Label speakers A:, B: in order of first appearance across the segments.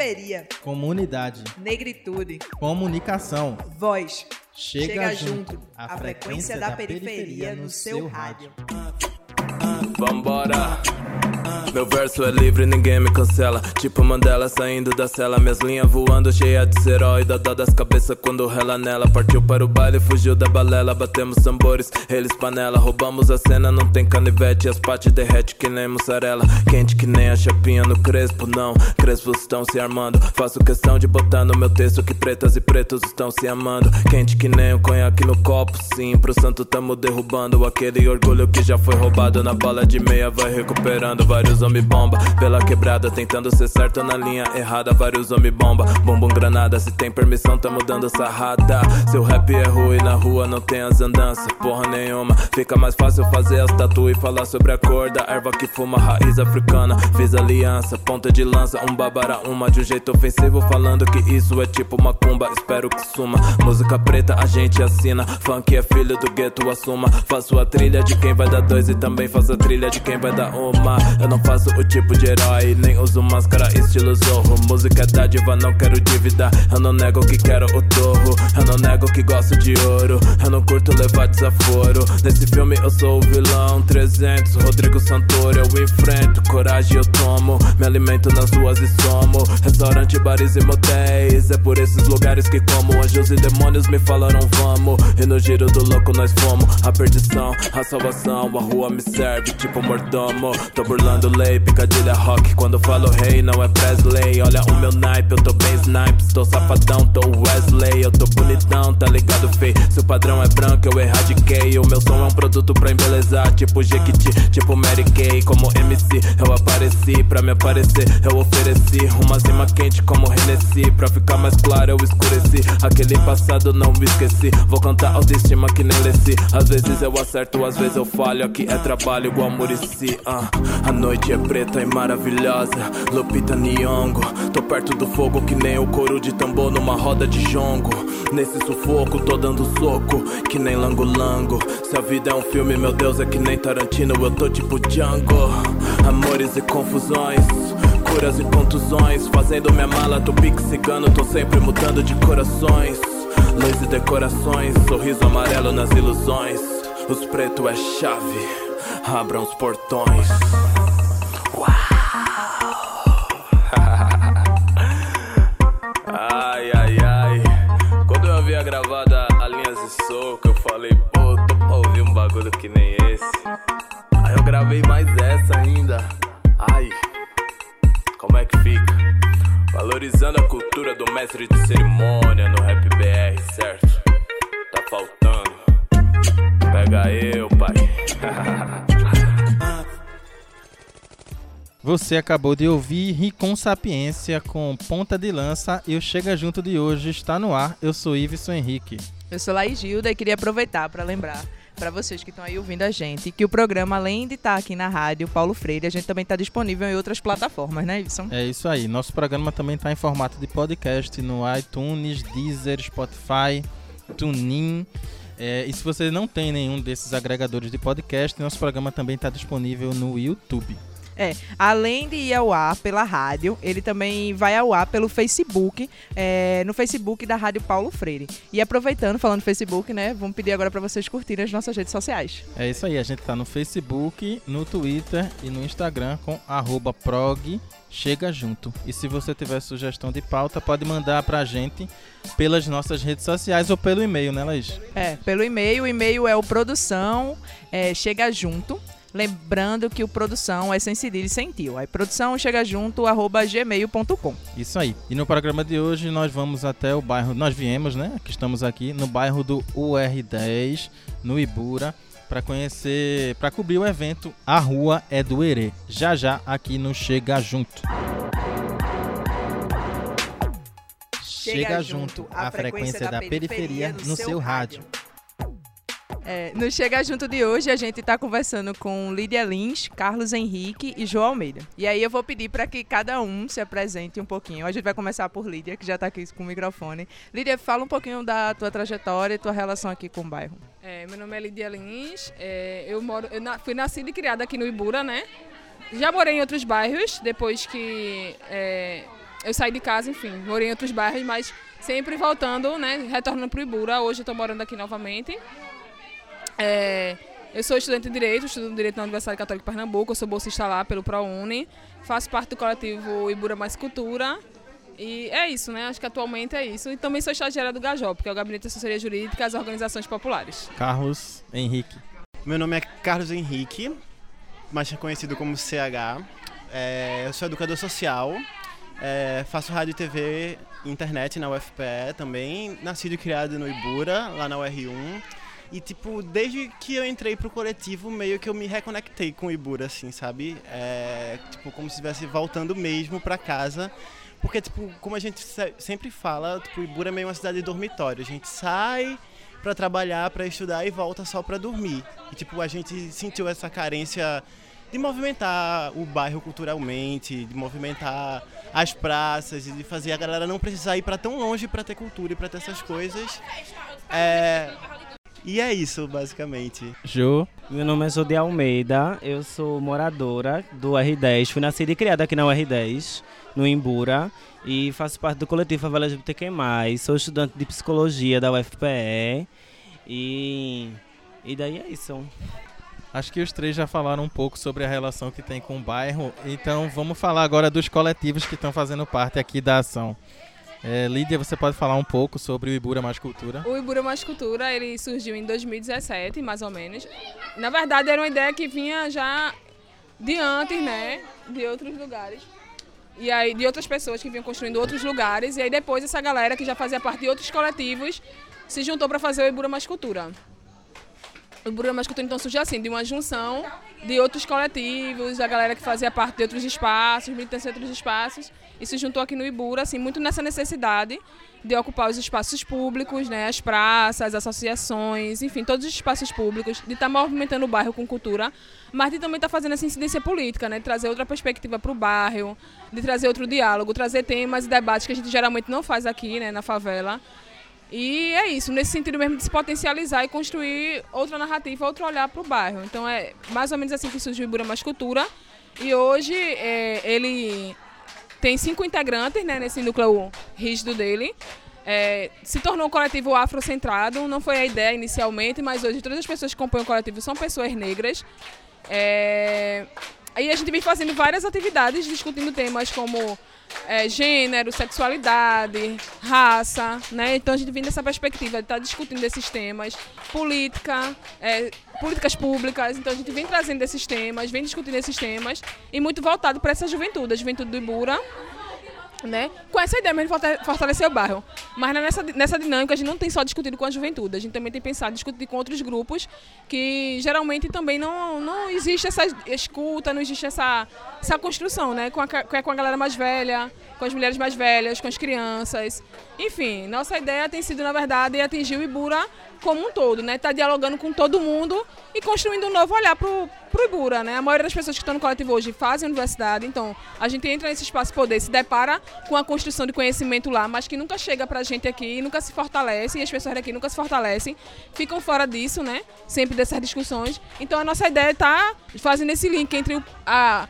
A: Periferia.
B: Comunidade.
A: Negritude.
B: Comunicação.
A: Voz.
B: Chega,
A: Chega
B: junto.
A: junto. A frequência da periferia no seu rádio.
C: Vambora. Meu verso é livre, ninguém me cancela. Tipo Mandela saindo da cela. Minhas linhas voando, cheia de herói. Dó das cabeças quando rela nela. Partiu para o baile, fugiu da balela. Batemos tambores, eles panela. Roubamos a cena, não tem canivete. As pates derrete que nem mussarela. Quente que nem a chapinha no crespo, não. Crespos estão se armando. Faço questão de botar no meu texto que pretas e pretos estão se amando. Quente que nem o conhaque no copo, sim. Pro santo tamo derrubando aquele orgulho que já foi roubado na bala de meia. Vai recuperando vários homem bomba. Pela quebrada, tentando ser certo na linha errada. Vários homem bomba. Bumbum granada, se tem permissão, tamo dando sarrada. Seu rap é ruim na rua, não tem as andanças, porra nenhuma. Fica mais fácil fazer as tatu e falar sobre a cor da erva que fuma, raiz africana. Fiz aliança, ponta de lança, um babara uma de um jeito ofensivo, falando que isso é tipo macumba. Espero que suma. Música preta a gente assina. Funk é filho do gueto, assuma. Faço a trilha de quem vai dar dois e também faço a trilha de quem vai dar uma. Eu não faço o tipo de herói, nem uso máscara estilo zorro. Música é dádiva, não quero dívida. Eu não nego que quero o torro. Eu não nego que gosto de ouro. Eu não curto levar desaforo. Nesse filme eu sou o vilão. 300, Rodrigo Santoro, eu enfrento. Coragem eu tomo. Me alimento nas ruas e somo. Restaurante, bares e motéis. É por esses lugares que como. Anjos e demônios me falaram vamos. E no giro do louco nós fomos. A perdição, a salvação. A rua me serve tipo mordomo. Tô burlando lei, picadilha rock. Quando falo rei, não é Presley. Olha o meu naipe, eu tô bem snipe. Tô safadão, tô Wesley. Eu tô bonitão, tá ligado, fei? Se o padrão é branco, eu erradiquei. O meu som é um produto pra embelezar. Tipo Jequiti, tipo Mary Kay. Como MC, eu apareci. Pra me aparecer, eu ofereci. Uma zima quente como Hennessy. Pra ficar mais claro, eu escureci. Aquele passado não me esqueci. Vou cantar autoestima que nem Leci. Às vezes eu acerto, às vezes eu falho. Aqui é trabalho igual Murici. Uh. Noite é preta e maravilhosa. Lupita Nyong'o. Tô perto do fogo que nem o couro de tambor numa roda de jongo. Nesse sufoco, tô dando soco que nem lango-lango. Se a vida é um filme, meu Deus, é que nem Tarantino. Eu tô tipo Django. Amores e confusões. Curas e contusões. Fazendo minha mala, tô pique cigano. Tô sempre mudando de corações. Luz e decorações. Sorriso amarelo nas ilusões. Os pretos é chave. Abram os portões. Soco, eu falei, pô, tô pra ouvir um bagulho que nem esse. Aí eu gravei mais essa ainda. Ai, como é que fica? Valorizando a cultura do mestre de cerimônia no Rap BR, certo? Tá faltando. Pega eu, pai.
B: Você acabou de ouvir Ricom Sapiência com Ponta de Lança e o Chega Junto de hoje está no ar. Eu sou Iveson Henrique.
A: Eu sou Laís Gilda e queria aproveitar para lembrar para vocês que estão aí ouvindo a gente que o programa, além de estar aqui na rádio Paulo Freire, a gente também está disponível em outras plataformas, né, Iveson?
B: É isso aí. Nosso programa também está em formato de podcast no iTunes, Deezer, Spotify, TuneIn. É, e se você não tem nenhum desses agregadores de podcast, nosso programa também está disponível no YouTube.
A: É, além de ir ao ar pela rádio, ele também vai ao ar pelo Facebook, é, no Facebook da Rádio Paulo Freire. E aproveitando, falando do Facebook, né, vamos pedir agora para vocês curtirem as nossas redes sociais.
B: É isso aí, a gente tá no Facebook, no Twitter e no Instagram com arroba prog chega junto. E se você tiver sugestão de pauta, pode mandar pra gente pelas nossas redes sociais ou pelo e-mail, né, Laís?
A: É, pelo e-mail. O e-mail é o produção é, chega junto. Lembrando que o produção é sem cedilha e sem tio. Aí produção chega junto, arroba gmail.com.
B: Isso aí. E no programa de hoje nós vamos até o bairro, nós viemos, né? Que estamos aqui no bairro do UR10, no Ibura, para conhecer, para cobrir o evento A Rua é do Herê. Já já aqui no Chega Junto. Chega, junto, a, frequência, da, periferia, no seu rádio.
A: É, no Chega Junto de hoje, a gente está conversando com Lídia Lins, Carlos Henrique e João Almeida. E aí eu vou pedir para que cada um se apresente um pouquinho. A gente vai começar por Lídia, que já está aqui com o microfone. Lídia, fala um pouquinho da tua trajetória e tua relação aqui com o bairro.
D: É, meu nome é Lídia Lins, é, eu, moro, eu na, fui nascida e criada aqui no Ibura, né? Já morei em outros bairros, depois que é, eu saí de casa, enfim, morei em outros bairros, mas sempre voltando, né, retornando para o Ibura. Hoje eu estou morando aqui novamente. É, eu sou estudante de Direito, estudo Direito na Universidade Católica de Pernambuco, eu sou bolsista lá pelo ProUni, faço parte do coletivo Ibura Mais Cultura. E é isso, né? Acho que atualmente é isso. E também sou estagiária do GAJOP, que é o Gabinete de Assessoria Jurídica às Organizações Populares.
B: Carlos Henrique.
E: Meu nome é Carlos Henrique, mais conhecido como CH. É, eu sou educador social, é, faço rádio e TV internet na UFPE também, nascido e criado no Ibura, lá na UR1. E, tipo, desde que eu entrei pro coletivo, meio que eu me reconectei com o Ibura, assim, sabe? É, tipo, como se estivesse voltando mesmo para casa. Porque, tipo, como a gente sempre fala, tipo, Ibura é meio uma cidade de dormitório. A gente sai para trabalhar, para estudar e volta só para dormir. E, tipo, a gente sentiu essa carência de movimentar o bairro culturalmente, de movimentar as praças e de fazer a galera não precisar ir para tão longe para ter cultura e para ter essas coisas. É, e é isso, basicamente.
B: Jô.
F: Meu nome é Jodi Almeida, eu sou moradora do R10, fui nascida e criada aqui na UR10, no Imbura, e faço parte do coletivo Favela LGBTQ+, sou estudante de psicologia da UFPE, e, e daí é isso.
B: Acho que os três já falaram um pouco sobre a relação que tem com o bairro, então vamos falar agora dos coletivos que estão fazendo parte aqui da ação. É, Lídia, você pode falar um pouco sobre o Ibura Mais Cultura?
D: O Ibura Mais Cultura, ele surgiu em 2017, mais ou menos. Na verdade, era uma ideia que vinha já de antes, né, de outros lugares. E aí, de outras pessoas que vinham construindo outros lugares. E aí, depois, essa galera que já fazia parte de outros coletivos se juntou para fazer o Ibura Mais Cultura. O Ibura Mais Cultura, então, surgiu assim, de uma junção de outros coletivos, da galera que fazia parte de outros espaços, militância de outros espaços, e se juntou aqui no Ibura, assim, muito nessa necessidade de ocupar os espaços públicos, né, as praças, as associações, enfim, todos os espaços públicos, de estar tá movimentando o bairro com cultura, mas de também estar tá fazendo essa incidência política, né, de trazer outra perspectiva para o bairro, de trazer outro diálogo, trazer temas e debates que a gente geralmente não faz aqui, né, na favela, e é isso, nesse sentido mesmo de se potencializar e construir outra narrativa, outro olhar para o bairro. Então é mais ou menos assim que surgiu o Ibura Mais Cultura. E hoje é, ele tem cinco integrantes né, nesse núcleo rígido dele. É, se tornou um coletivo afrocentrado, não foi a ideia inicialmente, mas hoje todas as pessoas que compõem o coletivo são pessoas negras. É, aí a gente vem fazendo várias atividades discutindo temas como é, gênero, sexualidade, raça, né? Então a gente vem dessa perspectiva de estar tá discutindo esses temas, política, é, políticas públicas. Então a gente vem trazendo esses temas, vem discutindo esses temas e muito voltado para essa juventude, a juventude do Ibura né? Com essa ideia mesmo de fortalecer o bairro. Mas nessa, nessa dinâmica a gente não tem só discutido com a juventude, a gente também tem pensado discutir com outros grupos que geralmente também não, não existe essa escuta, não existe essa, essa construção, né? Com a, com a galera mais velha, com as mulheres mais velhas, com as crianças. Enfim, nossa ideia tem sido, na verdade, atingir o Ibura como um todo, né? Tá dialogando com todo mundo e construindo um novo olhar pro, pro Ibura, né? A maioria das pessoas que estão no coletivo hoje fazem universidade, então a gente entra nesse espaço poder, se depara com a construção de conhecimento lá, mas que nunca chega pra gente aqui, nunca se fortalece, e as pessoas daqui nunca se fortalecem, ficam fora disso, né? Sempre dessas discussões. Então a nossa ideia é tá fazendo esse link entre a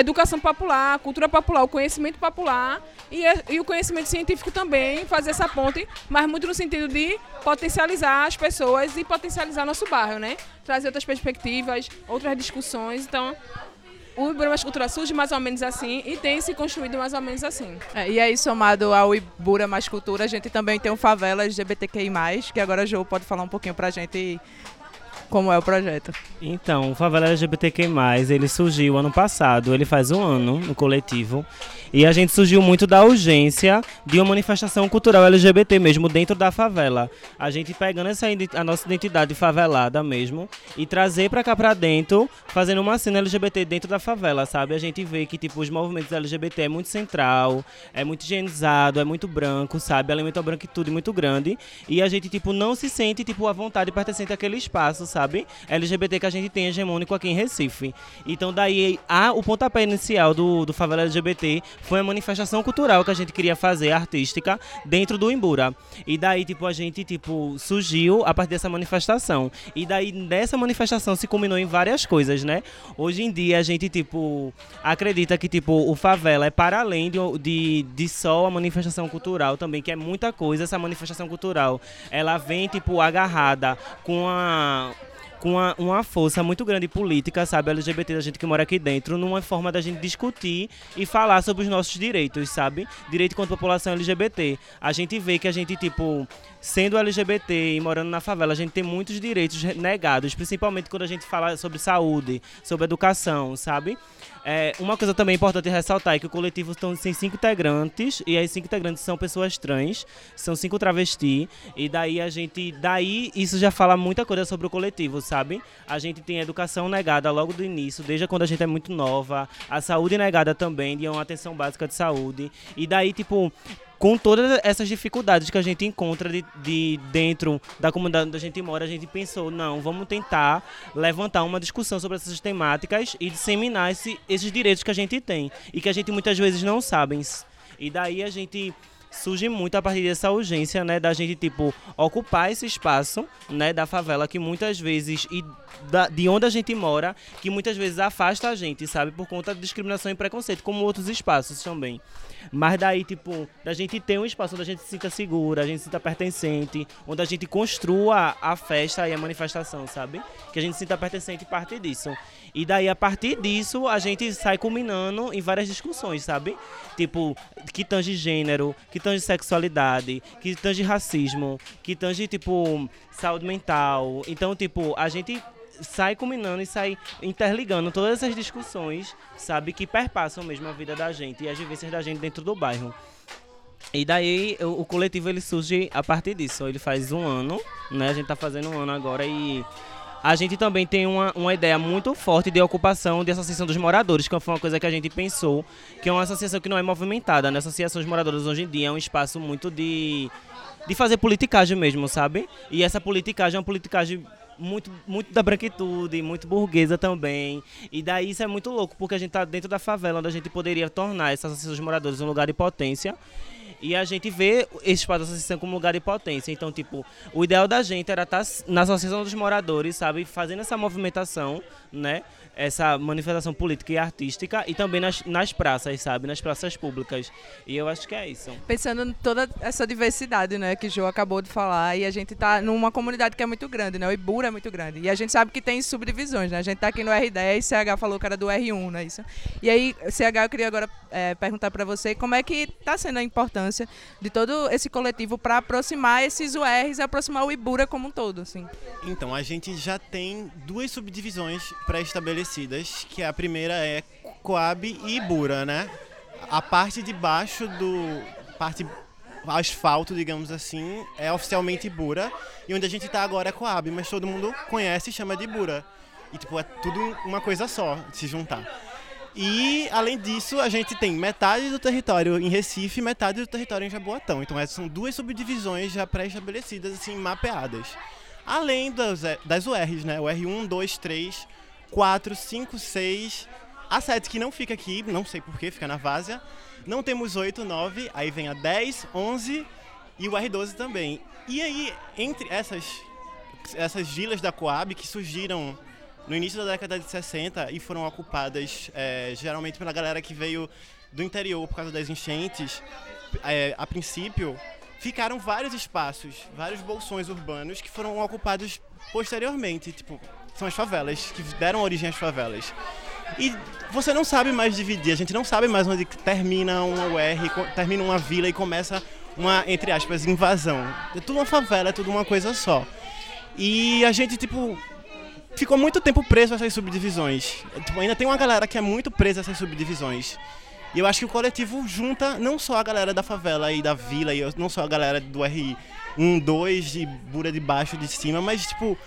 D: educação popular, cultura popular, o conhecimento popular e, e, o conhecimento científico também, fazer essa ponte, mas muito no sentido de potencializar as pessoas e potencializar nosso bairro, né? Trazer outras perspectivas, outras discussões. Então, o Ibura Mais Cultura surge mais ou menos assim e tem se construído mais ou menos assim.
A: É, e aí, somado ao Ibura Mais Cultura, a gente também tem o Favela LGBTQI+, que agora o João pode falar um pouquinho pra gente como é o projeto?
F: Então, o Favela LGBTQ+, ele surgiu ano passado, ele faz um ano no coletivo, e a gente surgiu muito da urgência de uma manifestação cultural LGBT mesmo dentro da favela. A gente pegando essa a nossa identidade favelada mesmo e trazer para cá para dentro, fazendo uma cena LGBT dentro da favela, sabe? A gente vê que tipo os movimentos LGBT é muito central, é muito higienizado, é muito branco, sabe? Alimenta a branquitude muito grande e a gente tipo não se sente tipo à vontade pertencente àquele espaço, sabe? LGBT que a gente tem hegemônico aqui em Recife. Então daí há o pontapé inicial do, do favela LGBT foi a manifestação cultural que a gente queria fazer, artística, dentro do Imbura. E daí, tipo, a gente, tipo, surgiu a partir dessa manifestação. E daí, dessa manifestação se culminou em várias coisas, né? Hoje em dia, a gente, tipo, acredita que, tipo, o favela é para além de, de, de só a manifestação cultural também, que é muita coisa. Essa manifestação cultural, ela vem, tipo, agarrada com a com uma, uma, força muito grande política, sabe, LGBT da gente que mora aqui dentro, numa forma da gente discutir e falar sobre os nossos direitos, sabe? Direito contra a população LGBT. A gente vê que a gente, tipo, sendo LGBT e morando na favela, a gente tem muitos direitos negados, principalmente quando a gente fala sobre saúde, sobre educação, sabe? É, uma coisa também importante ressaltar é que o coletivo tem cinco integrantes e as cinco integrantes são pessoas trans, são cinco travestis e daí a gente, daí isso já fala muita coisa sobre o coletivo, sabe? A gente tem educação negada logo do início, desde quando a gente é muito nova, a saúde negada também, de uma atenção básica de saúde e daí tipo com todas essas dificuldades que a gente encontra de, de, dentro da comunidade onde a gente mora, a gente pensou, não, vamos tentar levantar uma discussão sobre essas temáticas e disseminar esse, esses direitos que a gente tem e que a gente muitas vezes não sabe. E daí a gente surge muito a partir dessa urgência, né, da gente tipo ocupar esse espaço, né, da favela que muitas vezes e da, de onde a gente mora, que muitas vezes afasta a gente, sabe, por conta de discriminação e preconceito, como outros espaços também. Mas daí, tipo, da gente ter um espaço onde a gente se sinta segura, a gente se sinta pertencente, onde a gente construa a festa e a manifestação, sabe? Que a gente se sinta pertencente parte disso. E daí, a partir disso, a gente sai culminando em várias discussões, sabe? Tipo, que tange gênero, que tange sexualidade, que tange racismo, que tange, tipo, saúde mental. Então, tipo, a gente sai combinando e sai interligando todas essas discussões, sabe, que perpassam mesmo a vida da gente e as vivências da gente dentro do bairro. E daí o, o, coletivo ele surge a partir disso. Ele faz um ano, né? A gente tá fazendo um ano agora e a gente também tem uma, uma ideia muito forte de ocupação de associação dos moradores, que foi uma coisa que a gente pensou, que é uma associação que não é movimentada, né? Associação dos moradores hoje em dia é um espaço muito de de fazer politicagem mesmo, sabe? E essa politicagem é uma politicagem muito, muito da branquitude, muito burguesa também. E daí isso é muito louco, porque a gente tá dentro da favela, onde a gente poderia tornar essas associações de moradores um lugar de potência. E a gente vê esse espaço da associação como lugar de potência. Então, tipo, o ideal da gente era estar tá na associação dos moradores, sabe? Fazendo essa movimentação, né? Essa manifestação política e artística e também nas, nas praças, sabe? Nas praças públicas. E eu acho que é isso.
A: Pensando em toda essa diversidade, né, que o João acabou de falar, e a gente está numa comunidade que é muito grande, né? O Ibura é muito grande. E a gente sabe que tem subdivisões, né? A gente está aqui no R10, CH falou que era do R1, não é isso? E aí, CH, eu queria agora é, perguntar para você como é que está sendo a importância de todo esse coletivo para aproximar esses URs e aproximar o Ibura como um todo, assim.
E: Então, a gente já tem duas subdivisões pré-estabelecidas que a primeira é Coab e Ibura, né? A parte de baixo do parte asfalto, digamos assim, é oficialmente Ibura, e onde a gente está agora é Coab, mas todo mundo conhece e chama de Ibura. E tipo, é tudo uma coisa só, se juntar. E, além disso, a gente tem metade do território em Recife e metade do território em Jaboatão. Então, essas são duas subdivisões já pré-estabelecidas, assim, mapeadas. Além das, das URs, né? O R1, 2, 3, 4, 5, 6. A 7 que não fica aqui, não sei porquê, fica na várzea. Não temos 8, 9, aí vem a 10, 11 e o R12 também. E aí, entre essas, essas vilas da Coab que surgiram no início da década de 60 e foram ocupadas é, geralmente pela galera que veio do interior por causa das enchentes, é, a princípio, ficaram vários espaços, vários bolsões urbanos que foram ocupados posteriormente. Tipo, são as favelas, que deram origem às favelas. E você não sabe mais dividir, a gente não sabe mais onde termina uma UR, termina uma vila e começa uma, entre aspas, invasão. É tudo uma favela, é tudo uma coisa só. E a gente, tipo, ficou muito tempo preso a essas subdivisões. Tipo, ainda tem uma galera que é muito presa a essas subdivisões. E eu acho que o coletivo junta não só a galera da favela e da vila, e não só a galera do RI 1, 2, de Bura de baixo, de cima, mas, tipo,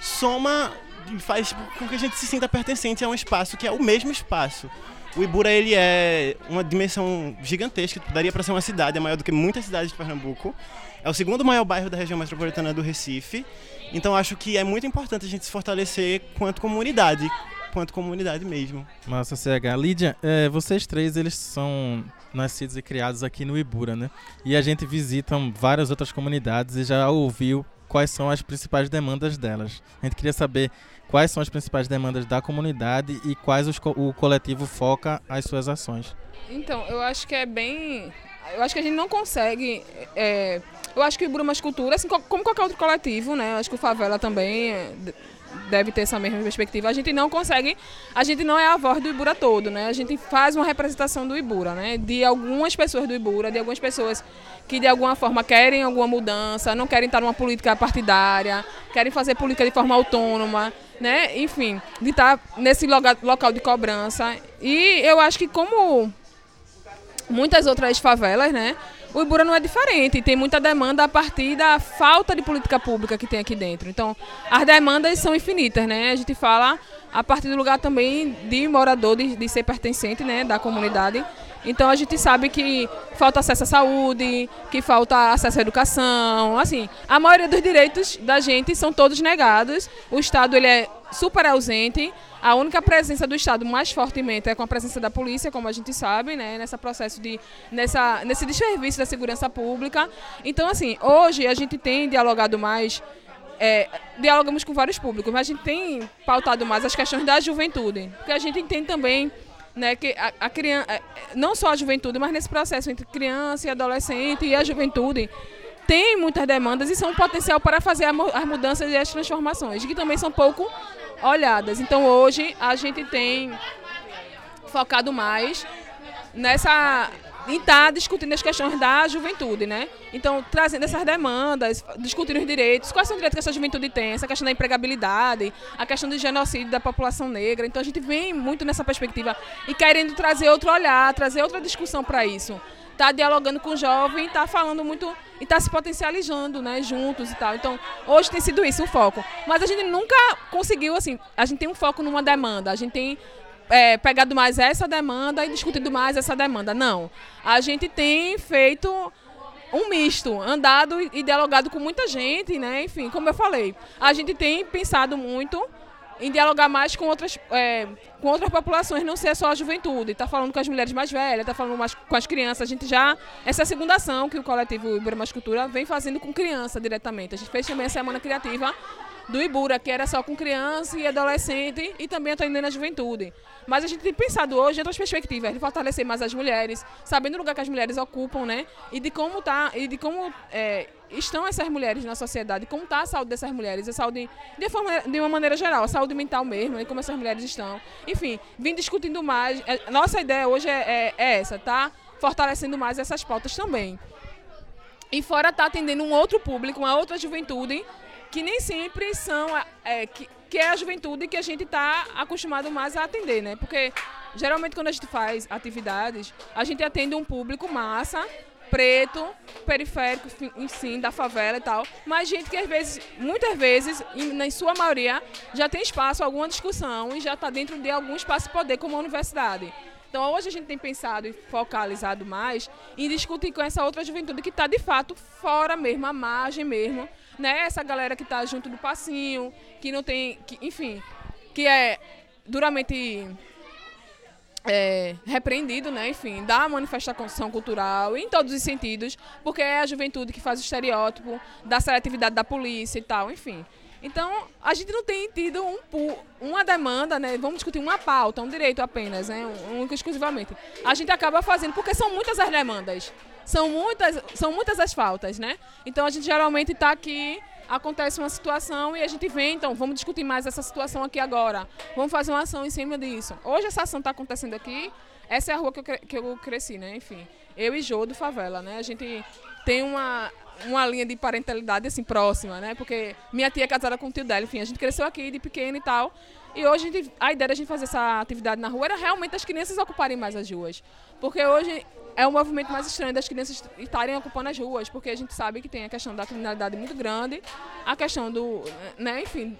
E: soma faz com que a gente se sinta pertencente a um espaço que é o mesmo espaço. O Ibura ele é uma dimensão gigantesca, daria para ser uma cidade, é maior do que muitas cidades de Pernambuco. É o segundo maior bairro da região metropolitana do Recife. Então acho que é muito importante a gente se fortalecer quanto comunidade, quanto comunidade mesmo.
B: Massa, CH. Lídia, é, vocês três, eles são nascidos e criados aqui no Ibura, né? E a gente visita várias outras comunidades e já ouviu quais são as principais demandas delas. A gente queria saber quais são as principais demandas da comunidade e quais os, o coletivo foca as suas ações.
D: Então, eu acho que é bem. Eu acho que a gente não consegue. É, eu acho que o Ibura Mais Cultura, assim como qualquer outro coletivo, né? Eu acho que o Favela também é, deve ter essa mesma perspectiva. A gente não consegue, a gente não é a voz do Ibura todo, né? A gente faz uma representação do Ibura, né? De algumas pessoas do Ibura, de algumas pessoas que de alguma forma querem alguma mudança, não querem estar numa política partidária, querem fazer política de forma autônoma, né? Enfim, de estar nesse local de cobrança. E eu acho que como muitas outras favelas, né? O Ibura não é diferente, tem muita demanda a partir da falta de política pública que tem aqui dentro. Então, as demandas são infinitas, né? A gente fala a partir do lugar também de morador, de, de ser pertencente, né, da comunidade. Então a gente sabe que falta acesso à saúde, que falta acesso à educação, assim, a maioria dos direitos da gente são todos negados. O Estado ele é super ausente. A única presença do Estado mais fortemente é com a presença da polícia, como a gente sabe, né, nesse processo de nessa nesse desserviço da segurança pública. Então assim, hoje a gente tem dialogado mais é, dialogamos com vários públicos, mas a gente tem pautado mais as questões da juventude, porque a gente entende também né, que a, a criança, é, não só a juventude, mas nesse processo entre criança e adolescente e a juventude, tem muitas demandas e são um potencial para fazer as mudanças e as transformações, que também são pouco olhadas. Então hoje a gente tem focado mais nessa em estar tá discutindo as questões da juventude, né? Então, trazendo essas demandas, discutindo os direitos, quais são os direitos que essa juventude tem, essa questão da empregabilidade, a questão do genocídio da população negra. Então, a gente vem muito nessa perspectiva e querendo trazer outro olhar, trazer outra discussão para isso. Tá dialogando com o jovem, tá falando muito e tá se potencializando, né, juntos e tal. Então, hoje tem sido isso o foco. Mas a gente nunca conseguiu, assim, a gente tem um foco numa demanda, a gente tem é, pegado mais essa demanda e discutido mais essa demanda. Não. A gente tem feito um misto, andado e dialogado com muita gente, né? Enfim, como eu falei, a gente tem pensado muito em dialogar mais com outras, é, com outras populações, não ser só a juventude. Está falando com as mulheres mais velhas, está falando mais com as crianças. A gente já. Essa é a segunda ação que o coletivo Mais Cultura vem fazendo com criança diretamente. A gente fez também a Semana Criativa do Ibura, que era só com criança e adolescente e também atendendo a juventude. Mas a gente tem pensado hoje em outras perspectivas, de fortalecer mais as mulheres, sabendo o lugar que as mulheres ocupam, né? E de como tá, e de como é, estão essas mulheres na sociedade, como está a saúde dessas mulheres, a saúde de, forma, de uma maneira geral, a saúde mental mesmo, né? como essas mulheres estão. Enfim, vim discutindo mais. É, nossa ideia hoje é, é, é essa, tá? Fortalecendo mais essas pautas também. E fora tá atendendo um outro público, uma outra juventude que nem sempre são é, que, que é a juventude que a gente está acostumado mais a atender, né? Porque geralmente quando a gente faz atividades, a gente atende um público massa, preto, periférico, sim, da favela e tal, mas gente que às vezes, muitas vezes, na sua maioria, já tem espaço, alguma discussão e já está dentro de algum espaço de poder, como a universidade. Então hoje a gente tem pensado e focalizado mais em discutir com essa outra juventude que está de fato fora mesmo, à margem mesmo, né? Essa galera que está junto do passinho, que não tem, que, enfim, que é duramente é, repreendido, né? Enfim, da manifestação cultural em todos os sentidos, porque é a juventude que faz o estereótipo da seletividade da polícia e tal, enfim. Então, a gente não tem tido um, uma demanda, né? Vamos discutir uma pauta, um direito apenas, né? Um, um, exclusivamente. A gente acaba fazendo, porque são muitas as demandas. São muitas, são muitas as faltas, né? Então, a gente geralmente está aqui, acontece uma situação e a gente vem, então, vamos discutir mais essa situação aqui agora. Vamos fazer uma ação em cima disso. Hoje essa ação está acontecendo aqui. Essa é a rua que eu, que eu cresci, né? Enfim, eu e Jô do Favela, né? A gente tem uma uma linha de parentalidade assim próxima, né? Porque minha tia é casada com o tio dela, enfim, a gente cresceu aqui de pequeno e tal. E hoje a, gente, a ideia da gente fazer essa atividade na rua era realmente as crianças ocuparem mais as ruas. Porque hoje é um movimento mais estranho das crianças estarem ocupando as ruas, porque a gente sabe que tem a questão da criminalidade muito grande, a questão do, né, enfim,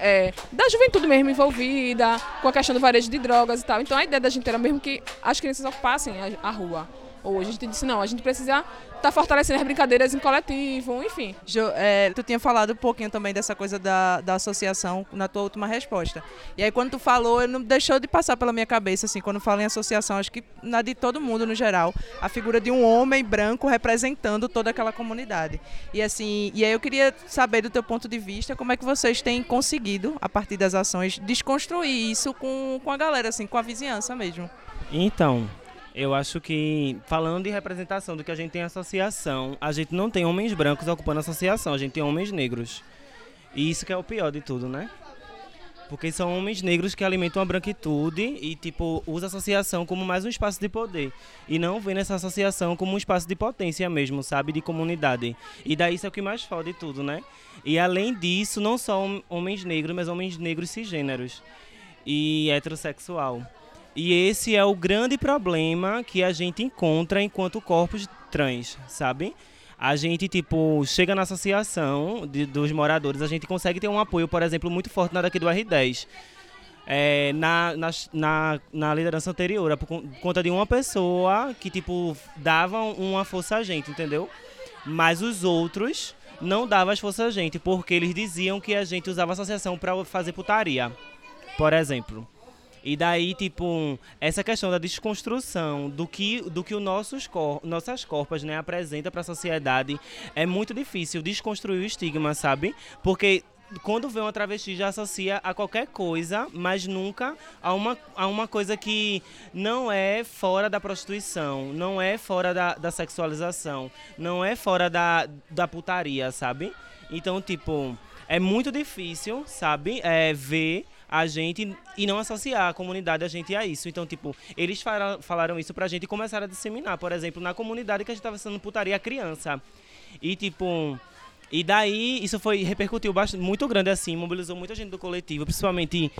D: é, da juventude mesmo envolvida, com a questão do varejo de drogas e tal. Então a ideia da gente era mesmo que as crianças ocupassem a, a rua Hoje a gente disse, não, a gente precisa estar fortalecendo as brincadeiras em coletivo, enfim.
A: Jo, é, tu tinha falado um pouquinho também dessa coisa da, da associação na tua última resposta. E aí quando tu falou, não deixou de passar pela minha cabeça, assim, quando falo em associação, acho que na de todo mundo no geral, a figura de um homem branco representando toda aquela comunidade. E assim, e aí eu queria saber do teu ponto de vista, como é que vocês têm conseguido, a partir das ações, desconstruir isso com, com a galera, assim, com a vizinhança mesmo.
F: Então, eu acho que, falando de representação do que a gente tem associação, a gente não tem homens brancos ocupando associação, a gente tem homens negros. E isso que é o pior de tudo, né? Porque são homens negros que alimentam a branquitude e, tipo, usa a associação como mais um espaço de poder. E não vê nessa associação como um espaço de potência mesmo, sabe? De comunidade. E daí isso é o que mais falta de tudo, né? E além disso, não só homens negros, mas homens negros cisgêneros e heterossexual. E esse é o grande problema que a gente encontra enquanto corpos trans, sabe? A gente, tipo, chega na associação de, dos moradores, a gente consegue ter um apoio, por exemplo, muito forte na daqui do R10. É, na, na, na, na, liderança anterior, por conta de uma pessoa que, tipo, dava uma força a gente, entendeu? Mas os outros não davam as forças a gente, porque eles diziam que a gente usava a associação para fazer putaria, por exemplo. E daí, tipo, essa questão da desconstrução do que, do que o nossos cor, nossas corpas né, apresenta para a sociedade é muito difícil desconstruir o estigma, sabe? Porque quando vê uma travesti já associa a qualquer coisa, mas nunca a uma, a uma coisa que não é fora da prostituição, não é fora da, da sexualização, não é fora da, da putaria, sabe? Então, tipo, é muito difícil, sabe, é, ver a gente e não associar a comunidade a gente a isso. Então, tipo, eles falaram, isso pra gente e começaram a disseminar. Por exemplo, na comunidade que a gente tava sendo putaria criança. E, tipo, e daí isso foi repercutiu bastante, muito grande assim, mobilizou muita gente do coletivo, principalmente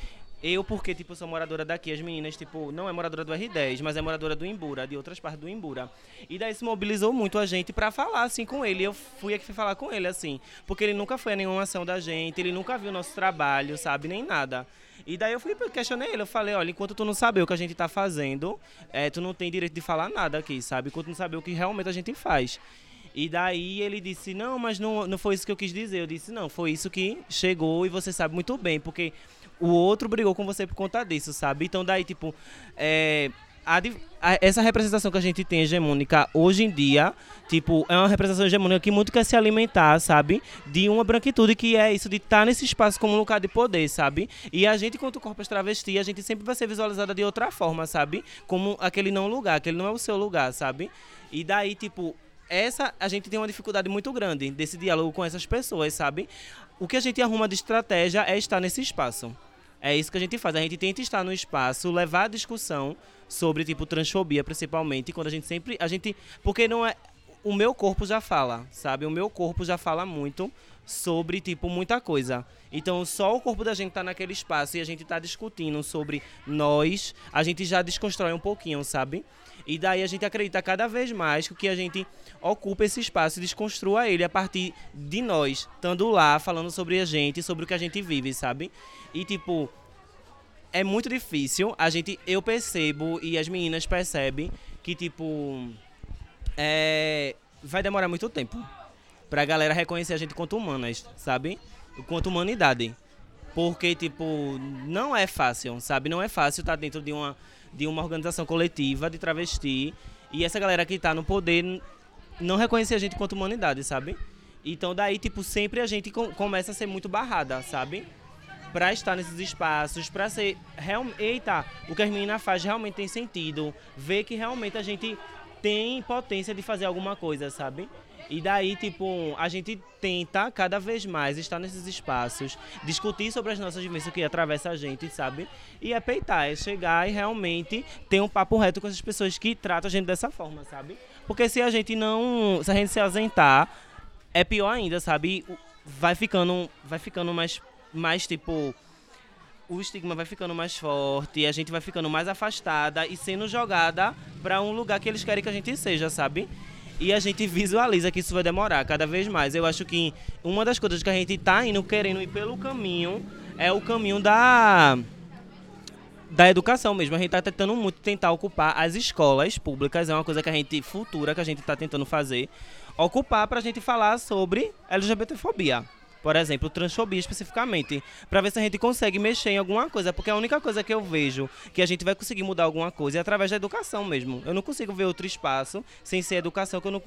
F: eu, porque, tipo, sou moradora daqui, as meninas, tipo, não é moradora do R10, mas é moradora do Imbura, de outras partes do Imbura. E daí isso mobilizou muito a gente para falar, assim, com ele. Eu fui aqui falar com ele, assim, porque ele nunca foi a nenhuma ação da gente, ele nunca viu nosso trabalho, sabe, nem nada. E daí eu fui questionei ele, eu falei, olha, enquanto tu não saber o que a gente tá fazendo, é, tu não tem direito de falar nada aqui, sabe? Enquanto não saber o que realmente a gente faz. E daí ele disse, não, mas não, não foi isso que eu quis dizer. Eu disse, não, foi isso que chegou e você sabe muito bem, porque o outro brigou com você por conta disso, sabe? Então daí, tipo, é, a, a, essa representação que a gente tem hegemônica hoje em dia, tipo, é uma representação hegemônica que muito quer se alimentar, sabe? De uma branquitude que é isso, de estar tá nesse espaço como um lugar de poder, sabe? E a gente, quanto corpo travesti, a gente sempre vai ser visualizada de outra forma, sabe? Como aquele não lugar, aquele não é o seu lugar, sabe? E daí, tipo, essa a gente tem uma dificuldade muito grande desse diálogo com essas pessoas, sabe? O que a gente arruma de estratégia é estar nesse espaço. É isso que a gente faz. A gente tenta estar no espaço, levar a discussão sobre, tipo, transfobia, principalmente, quando a gente sempre. A gente. Porque não é. O meu corpo já fala, sabe? O meu corpo já fala muito sobre, tipo, muita coisa. Então, só o corpo da gente tá naquele espaço e a gente tá discutindo sobre nós, a gente já desconstrói um pouquinho, sabe? E daí a gente acredita cada vez mais que a gente ocupa esse espaço e desconstrua ele a partir de nós, estando lá, falando sobre a gente, sobre o que a gente vive, sabe? E tipo, é muito difícil. A gente, eu percebo e as meninas percebem que tipo é, vai demorar muito tempo pra galera reconhecer a gente quanto humanas, sabe? Quanto humanidade. Porque, tipo, não é fácil, sabe? Não é fácil estar dentro de uma, de uma organização coletiva de travesti e essa galera que tá no poder não reconhecer a gente quanto humanidade, sabe? Então, daí, tipo, sempre a gente com, começa a ser muito barrada, sabe? Para estar nesses espaços, para ser realmente, eita, o que as meninas fazem realmente tem sentido, ver que realmente a gente tem potência de fazer alguma coisa, sabe? E daí, tipo, a gente tenta cada vez mais estar nesses espaços, discutir sobre as nossas vivências que atravessa a gente, sabe? E é peitar, é chegar e realmente ter um papo reto com essas pessoas que tratam a gente dessa forma, sabe? Porque se a gente não, se a gente se ausentar, é pior ainda, sabe? Vai ficando, vai ficando mais mais tipo o estigma vai ficando mais forte, a gente vai ficando mais afastada e sendo jogada para um lugar que eles querem que a gente seja, sabe? E a gente visualiza que isso vai demorar cada vez mais. Eu acho que uma das coisas que a gente tá indo querendo ir pelo caminho é o caminho da da educação mesmo. A gente está tentando muito tentar ocupar as escolas públicas, é uma coisa que a gente futura que a gente está tentando fazer, ocupar para a gente falar sobre LGBTfobia. Por exemplo, transfobia especificamente, para ver se a gente consegue mexer em alguma coisa, porque a única coisa que eu vejo que a gente vai conseguir mudar alguma coisa é através da educação mesmo. Eu não consigo ver outro espaço sem ser educação que eu não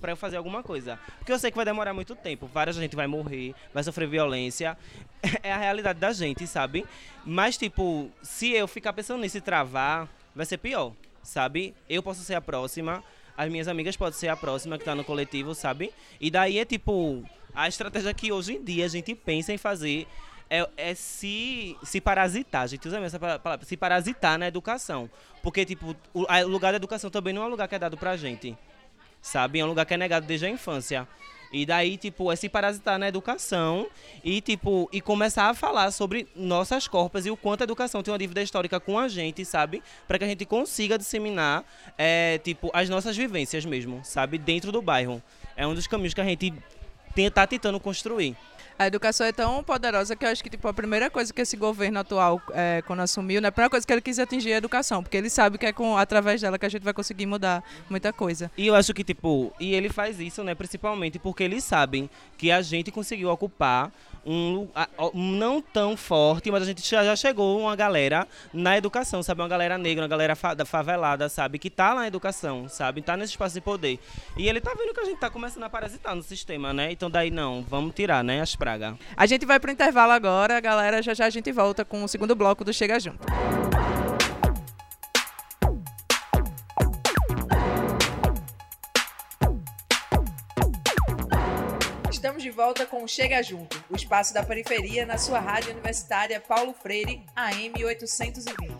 F: para eu fazer alguma coisa. Porque eu sei que vai demorar muito tempo. Várias gente vai morrer, vai sofrer violência. É a realidade da gente, sabe? Mas, tipo, se eu ficar pensando nisso e travar, vai ser pior, sabe? Eu posso ser a próxima, as minhas amigas podem ser a próxima que tá no coletivo, sabe? E daí é tipo, a estratégia que hoje em dia a gente pensa em fazer é, é, se, se parasitar. A gente usa mesmo essa palavra, se parasitar na educação. Porque, tipo, o, o lugar da educação também não é um lugar que é dado pra gente sabe? É um lugar que é negado desde a infância. E daí, tipo, é se parasitar na educação e, tipo, e começar a falar sobre nossas corpas e o quanto a educação tem uma dívida histórica com a gente, sabe? Para que a gente consiga disseminar, é, tipo, as nossas vivências mesmo, sabe? Dentro do bairro. É um dos caminhos que a gente está tentando construir.
A: A educação é tão poderosa que eu acho que tipo, a primeira coisa que esse governo atual, é, quando assumiu, né, a primeira coisa que ele quis atingir é a educação, porque ele sabe que é com, através dela que a gente vai conseguir mudar muita coisa.
F: E eu acho que, tipo, e ele faz isso, né, principalmente porque eles sabem que a gente conseguiu ocupar um, não tão forte, mas a gente já, já chegou uma galera na educação, sabe? Uma galera negra, uma galera fa, favelada, sabe? Que tá na educação, sabe? Tá nesse espaço de poder. E ele tá vendo que a gente tá começando a parasitar no sistema, né? Então daí não, vamos tirar, né? As pragas.
A: A gente vai pro intervalo agora, galera. Já já a gente volta com o segundo bloco do Chega Junto. Volta com Chega Junto, o espaço da periferia na sua rádio universitária Paulo Freire, AM 820.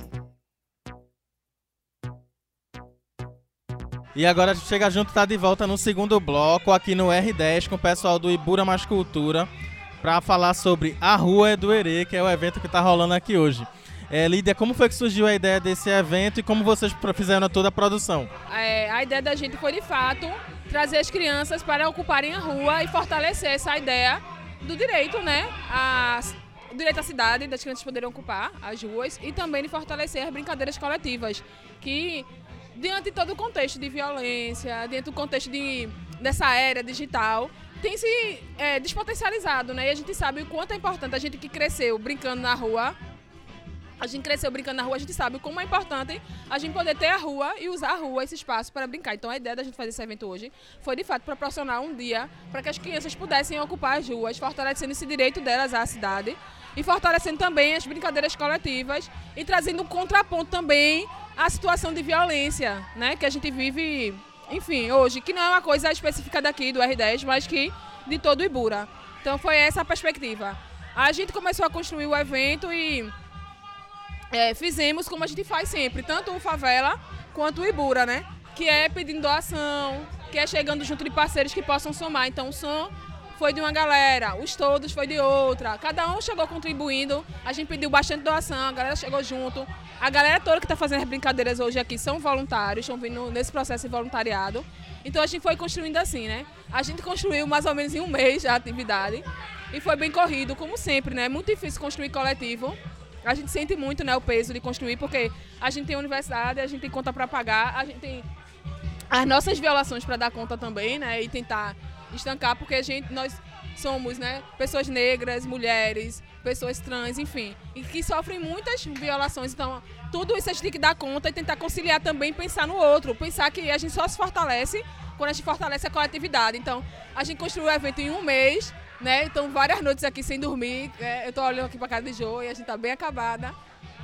B: E agora Chega Junto está de volta no segundo bloco aqui no R10 com o pessoal do Ibura Mais Cultura para falar sobre a Rua do Herê, que é o evento que está rolando aqui hoje. É, Lídia, como foi que surgiu a ideia desse evento e como vocês fizeram toda a produção?
D: É, a ideia da gente foi, de fato, trazer as crianças para ocuparem a rua e fortalecer essa ideia do direito, né? A, o direito à cidade, das crianças poderem ocupar as ruas e também de fortalecer as brincadeiras coletivas, que diante de todo o contexto de violência, dentro do contexto de, dessa era digital, tem se é, despotencializado, né? E a gente sabe o quanto é importante a gente que cresceu brincando na rua a gente cresceu brincando na rua, a gente sabe como é importante a gente poder ter a rua e usar a rua, esse espaço para brincar. Então a ideia da gente fazer esse evento hoje foi de fato proporcionar um dia para que as crianças pudessem ocupar as ruas, fortalecendo esse direito delas à cidade e fortalecendo também as brincadeiras coletivas e trazendo um contraponto também à situação de violência, né, que a gente vive, enfim, hoje, que não é uma coisa específica daqui do R10, mas que de todo Ibura. Então foi essa a perspectiva. A gente começou a construir o evento e é, fizemos como a gente faz sempre, tanto o Favela quanto o Ibura, né? Que é pedindo doação, que é chegando junto de parceiros que possam somar. Então o som foi de uma galera, os todos foi de outra. Cada um chegou contribuindo, a gente pediu bastante doação, a galera chegou junto. A galera toda que está fazendo as brincadeiras hoje aqui são voluntários, estão vindo nesse processo de voluntariado. Então a gente foi construindo assim, né? A gente construiu mais ou menos em um mês a atividade e foi bem corrido, como sempre, né? É muito difícil construir coletivo a gente sente muito né, o peso de construir, porque a gente tem universidade, a gente tem conta para pagar, a gente tem as nossas violações para dar conta também, né? E tentar estancar, porque a gente, nós somos, né, pessoas negras, mulheres, pessoas trans, enfim, e que sofrem muitas violações. Então, tudo isso a gente tem que dar conta e tentar conciliar também, pensar no outro, pensar que a gente só se fortalece quando a gente fortalece a coletividade. Então, a gente construiu o evento em um mês, né? Então, várias noites aqui sem dormir. É, eu tô olhando aqui pra casa de Jo e a gente tá bem acabada.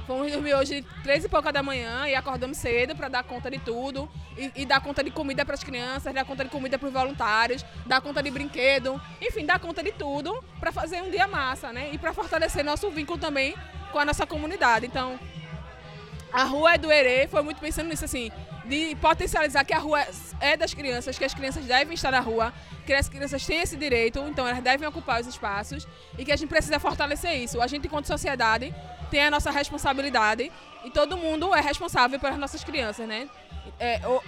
D: Fomos dormir hoje três e pouca da manhã e acordamos cedo para dar conta de tudo e, e dar conta de comida para as crianças, dar conta de comida para os voluntários, dar conta de brinquedo, enfim, dar conta de tudo para fazer um dia massa, né? E para fortalecer nosso vínculo também com a nossa comunidade. Então, a rua é do foi muito pensando nisso assim, de potencializar que a rua é das crianças, que as crianças devem estar na rua, que as crianças têm esse direito, então elas devem ocupar os espaços e que a gente precisa fortalecer isso. A gente, enquanto sociedade, tem a nossa responsabilidade e todo mundo é responsável pelas nossas crianças, né? É, o,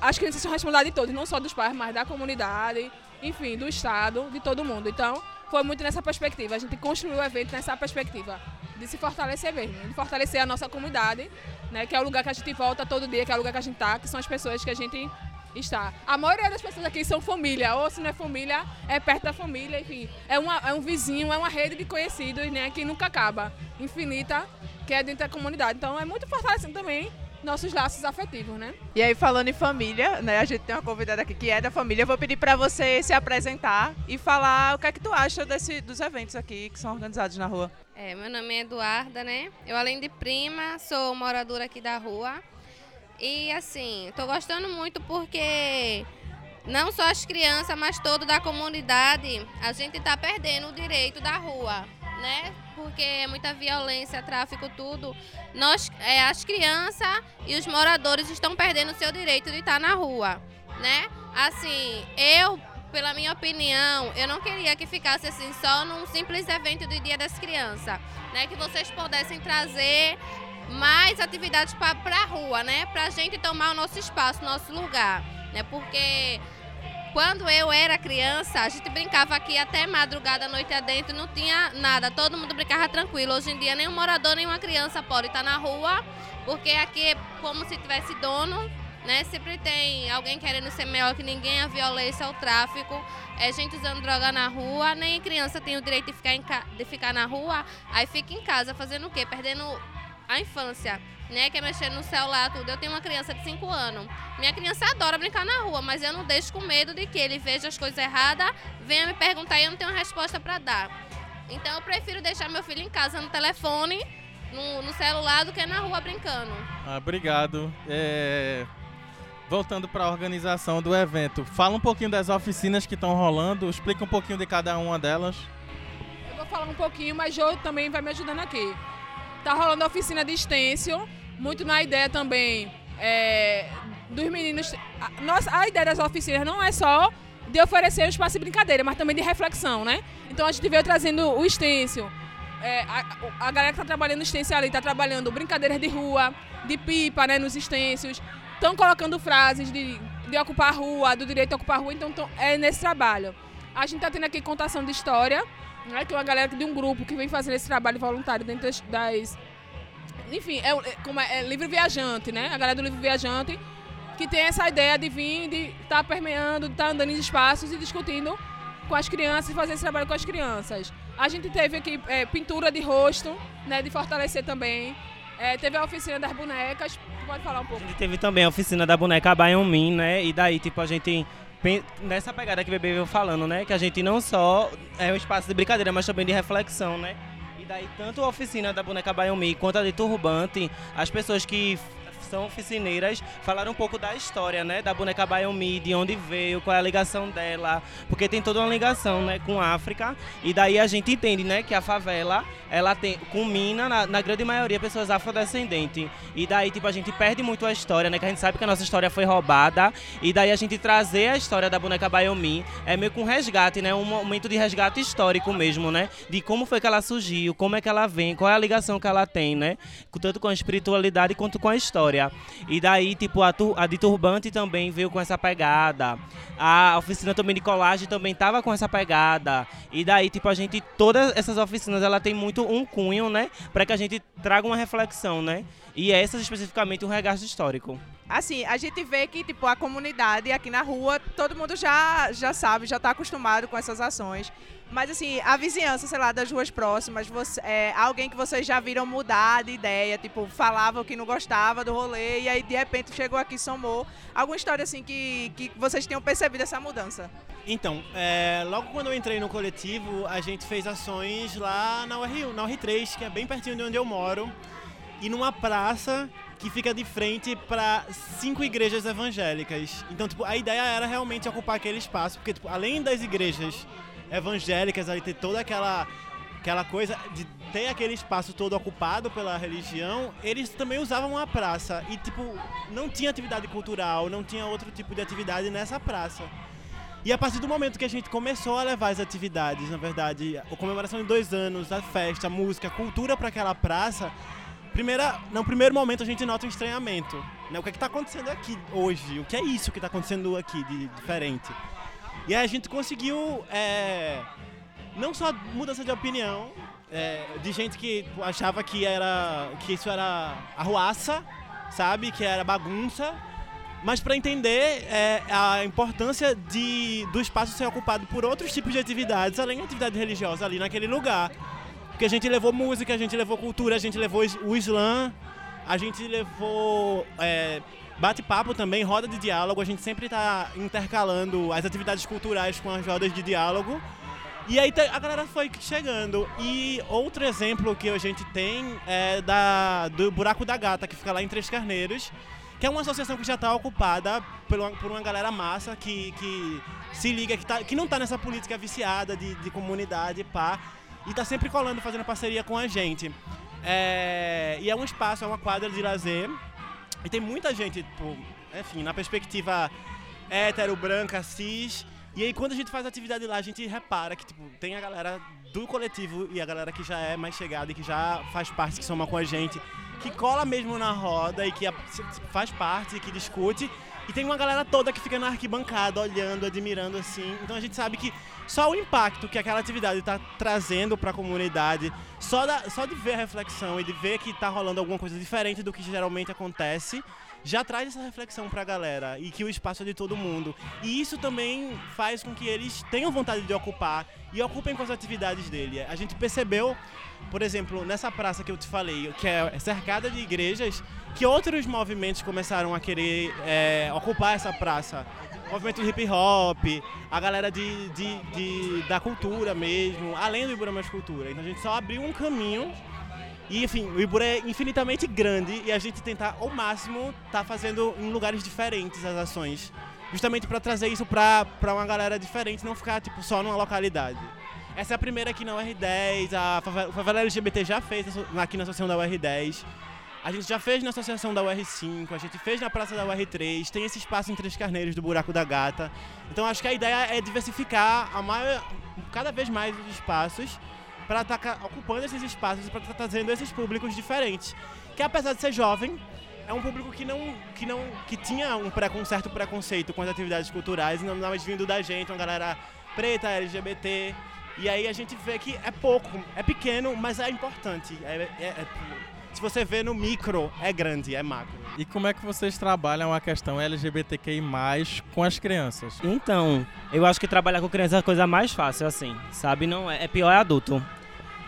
D: as crianças são responsabilidade de todos, não só dos pais, mas da comunidade, enfim, do Estado, de todo mundo. Então, foi muito nessa perspectiva. A gente construiu o evento nessa perspectiva de se fortalecer mesmo, de fortalecer a nossa comunidade, né, que é o lugar que a gente volta todo dia, que é o lugar que a gente tá, que são as pessoas que a gente está. A maioria das pessoas aqui são família, ou se não é família, é perto da família, enfim. É, uma, é um vizinho, é uma rede de conhecidos, né, que nunca acaba, infinita, que é dentro da comunidade. Então é muito fortalecendo também nossos laços afetivos, né?
A: E aí, falando em família, né? A gente tem uma convidada aqui que é da família. Eu vou pedir para você se apresentar e falar o que é que tu acha desse, dos eventos aqui que são organizados na rua.
G: É, meu nome é Eduarda, né? Eu, além de prima, sou moradora aqui da rua. E, assim, tô gostando muito porque não só as crianças, mas todo da comunidade, a gente tá perdendo o direito da rua, né? Porque é muita violência, tráfico, tudo. Nós, é, as crianças e os moradores estão perdendo o seu direito de estar na rua, né? Assim, eu, pela minha opinião, eu não queria que ficasse assim só num simples evento do Dia das Crianças, né? Que vocês pudessem trazer mais atividades para a rua, né? Para a gente tomar o nosso espaço, nosso lugar, né? Porque quando eu era criança, a gente brincava aqui até madrugada, noite adentro, não tinha nada, todo mundo brincava tranquilo. Hoje em dia, nenhum morador, nenhuma criança pode estar na rua, porque aqui é como se tivesse dono, né? Sempre tem alguém querendo ser melhor que ninguém, a violência, o tráfico, é gente usando droga na rua, nem criança tem o direito de ficar, de ficar na rua, aí fica em casa fazendo o quê? Perdendo a infância, né? Que é mexer no celular, tudo. Eu tenho uma criança de 5 anos. Minha criança adora brincar na rua, mas eu não deixo com medo de que ele veja as coisas erradas, venha me perguntar e eu não tenho resposta para dar. Então eu prefiro deixar meu filho em casa no telefone, no, no celular, do que na rua brincando.
B: Ah, obrigado. É... Voltando para a organização do evento, fala um pouquinho das oficinas que estão rolando, explica um pouquinho de cada uma delas.
D: Eu vou falar um pouquinho, mas Jô também vai me ajudando aqui. Tá rolando a oficina de extensio, muito na ideia também é, dos meninos. A, nossa, a ideia das oficinas não é só de oferecer um espaço de brincadeira, mas também de reflexão, né? Então a gente veio trazendo o extensio. É, a, a, galera que está trabalhando extensio ali está trabalhando brincadeiras de rua, de pipa, né, nos extensios. Estão colocando frases de, de ocupar a rua, do direito a ocupar a rua, então tão, é nesse trabalho. A gente está tendo aqui contação de história, que é uma galera de um grupo que vem fazendo esse trabalho voluntário dentro das. enfim, é, é, como é, é viajante, né? A galera do livro viajante que tem essa ideia de vir, de estar tá permeando, de estar tá andando em espaços e discutindo com as crianças, fazer esse trabalho com as crianças. A gente teve aqui é, pintura de rosto, né, de fortalecer também. É, teve a oficina das bonecas, pode falar um pouco.
F: A gente teve também a oficina da boneca Bayonmin, né, e daí, tipo, a gente nessa pegada que o bebê veio falando, né? Que a gente não só é um espaço de brincadeira, mas também de reflexão, né? E daí, tanto a oficina da boneca Bayomi quanto a de Turbante, as pessoas que são oficineiras, falaram um pouco da história, né, da boneca Bayomi, de onde veio, qual é a ligação dela, porque tem toda uma ligação, né, com a África, e daí a gente entende, né, que a favela, ela tem, culmina, na, na grande maioria, pessoas afrodescendentes, e daí, tipo, a gente perde muito a história, né, que a gente sabe que a nossa história foi roubada, e daí a gente trazer a história da boneca Bayomi é meio que um resgate, né, um momento de resgate histórico mesmo, né, de como foi que ela surgiu, como é que ela vem, qual é a ligação que ela tem, né, tanto com a espiritualidade quanto com a história. E daí, tipo, a, a de Turbante também veio com essa pegada. A oficina também de colagem também tava com essa pegada. E daí, tipo, a gente, todas essas oficinas, ela tem muito um cunho, né? Para que a gente traga uma reflexão, né? E essas especificamente um regasto histórico.
A: Assim, a gente vê que tipo a comunidade aqui na rua, todo mundo já já sabe, já está acostumado com essas ações. Mas assim, a vizinhança, sei lá, das ruas próximas, você, é, alguém que vocês já viram mudar de ideia, tipo, falava que não gostava do rolê e aí de repente chegou aqui somou. Alguma história assim que, que vocês tenham percebido essa mudança?
E: Então, é, logo quando eu entrei no coletivo, a gente fez ações lá na UR1, na UR3, que é bem pertinho de onde eu moro, e numa praça que fica de frente para cinco igrejas evangélicas. Então, tipo, a ideia era realmente ocupar aquele espaço, porque tipo, além das igrejas evangélicas ali ter toda aquela aquela coisa de ter aquele espaço todo ocupado pela religião, eles também usavam a praça e tipo não tinha atividade cultural, não tinha outro tipo de atividade nessa praça. E a partir do momento que a gente começou a levar as atividades, na verdade, a comemoração de dois anos, a festa, a música, a cultura para aquela praça, primeira, no primeiro momento a gente nota um estranhamento. Né? O que é está acontecendo aqui hoje? O que é isso que está acontecendo aqui de diferente? E aí a gente conseguiu é, não só mudança de opinião, é, de gente que achava que era que isso era arruaça, sabe, que era bagunça, mas para entender é, a importância de, do espaço ser ocupado por outros tipos de atividades, além da atividade religiosa ali naquele lugar. Porque a gente levou música, a gente levou cultura, a gente levou o Islã, a gente levou é, bate-papo também, roda de diálogo, a gente sempre está intercalando as atividades culturais com as rodas de diálogo. E aí te- a galera foi chegando. E outro exemplo que a gente tem é da, do Buraco da Gata, que fica lá em Três Carneiros, que é uma associação que já está ocupada por uma, por uma galera massa que, que se liga, que, tá, que não está nessa política viciada de, de comunidade, pá, e está sempre colando, fazendo parceria com a gente. É, e é um espaço, é uma quadra de lazer, e tem muita gente, tipo, enfim, na perspectiva hétero, branca, cis. E aí quando a gente faz atividade lá, a gente repara que tipo, tem a galera do coletivo e a galera que já é mais chegada e que já faz parte, que soma com a gente, que cola mesmo na roda e que faz parte, que discute. E tem uma galera toda que fica na arquibancada, olhando, admirando assim. Então a gente sabe que só o impacto que aquela atividade está trazendo para a comunidade, só, da- só de ver a reflexão e de ver que está rolando alguma coisa diferente do que geralmente acontece, já traz essa reflexão pra galera e que o espaço é de todo mundo. E isso também faz com que eles tenham vontade de ocupar e ocupem com as atividades dele. A gente percebeu, por exemplo, nessa praça que eu te falei, que é cercada de igrejas, que outros movimentos começaram a querer é, ocupar essa praça. O movimento hip hop, a galera de, de, de- da cultura mesmo, além do Ibura Mais Cultura. Então a gente só abriu um caminho e, enfim, o Ibura é infinitamente grande e a gente tentar, ao máximo, tá fazendo em lugares diferentes as ações. Justamente para trazer isso pra uma galera diferente, não ficar, tipo, só numa localidade. Essa é a primeira aqui na UR10, a favela, LGBT já fez aqui na associação da UR10. A gente já fez na associação da UR5, a gente fez na praça da UR3, tem esse espaço em Três Carneiros do Buraco da Gata. Então acho que a ideia é diversificar a maior, cada vez mais os espaços para estar ocupando esses espaços e para estar trazendo esses públicos diferentes. Que apesar de ser jovem, é um público que não que não que tinha um, pré, certo preconceito com as atividades culturais não mais vindo da gente, uma galera preta, LGBT. E aí a gente vê que é pouco, é pequeno, mas é importante. É- é- é- se você vê no micro, é grande, é macro.
B: E como é que vocês trabalham a questão LGBTQI+, com as crianças?
F: Então, eu acho que trabalhar com criança é a coisa mais fácil, assim, sabe? Não é, é pior é adulto.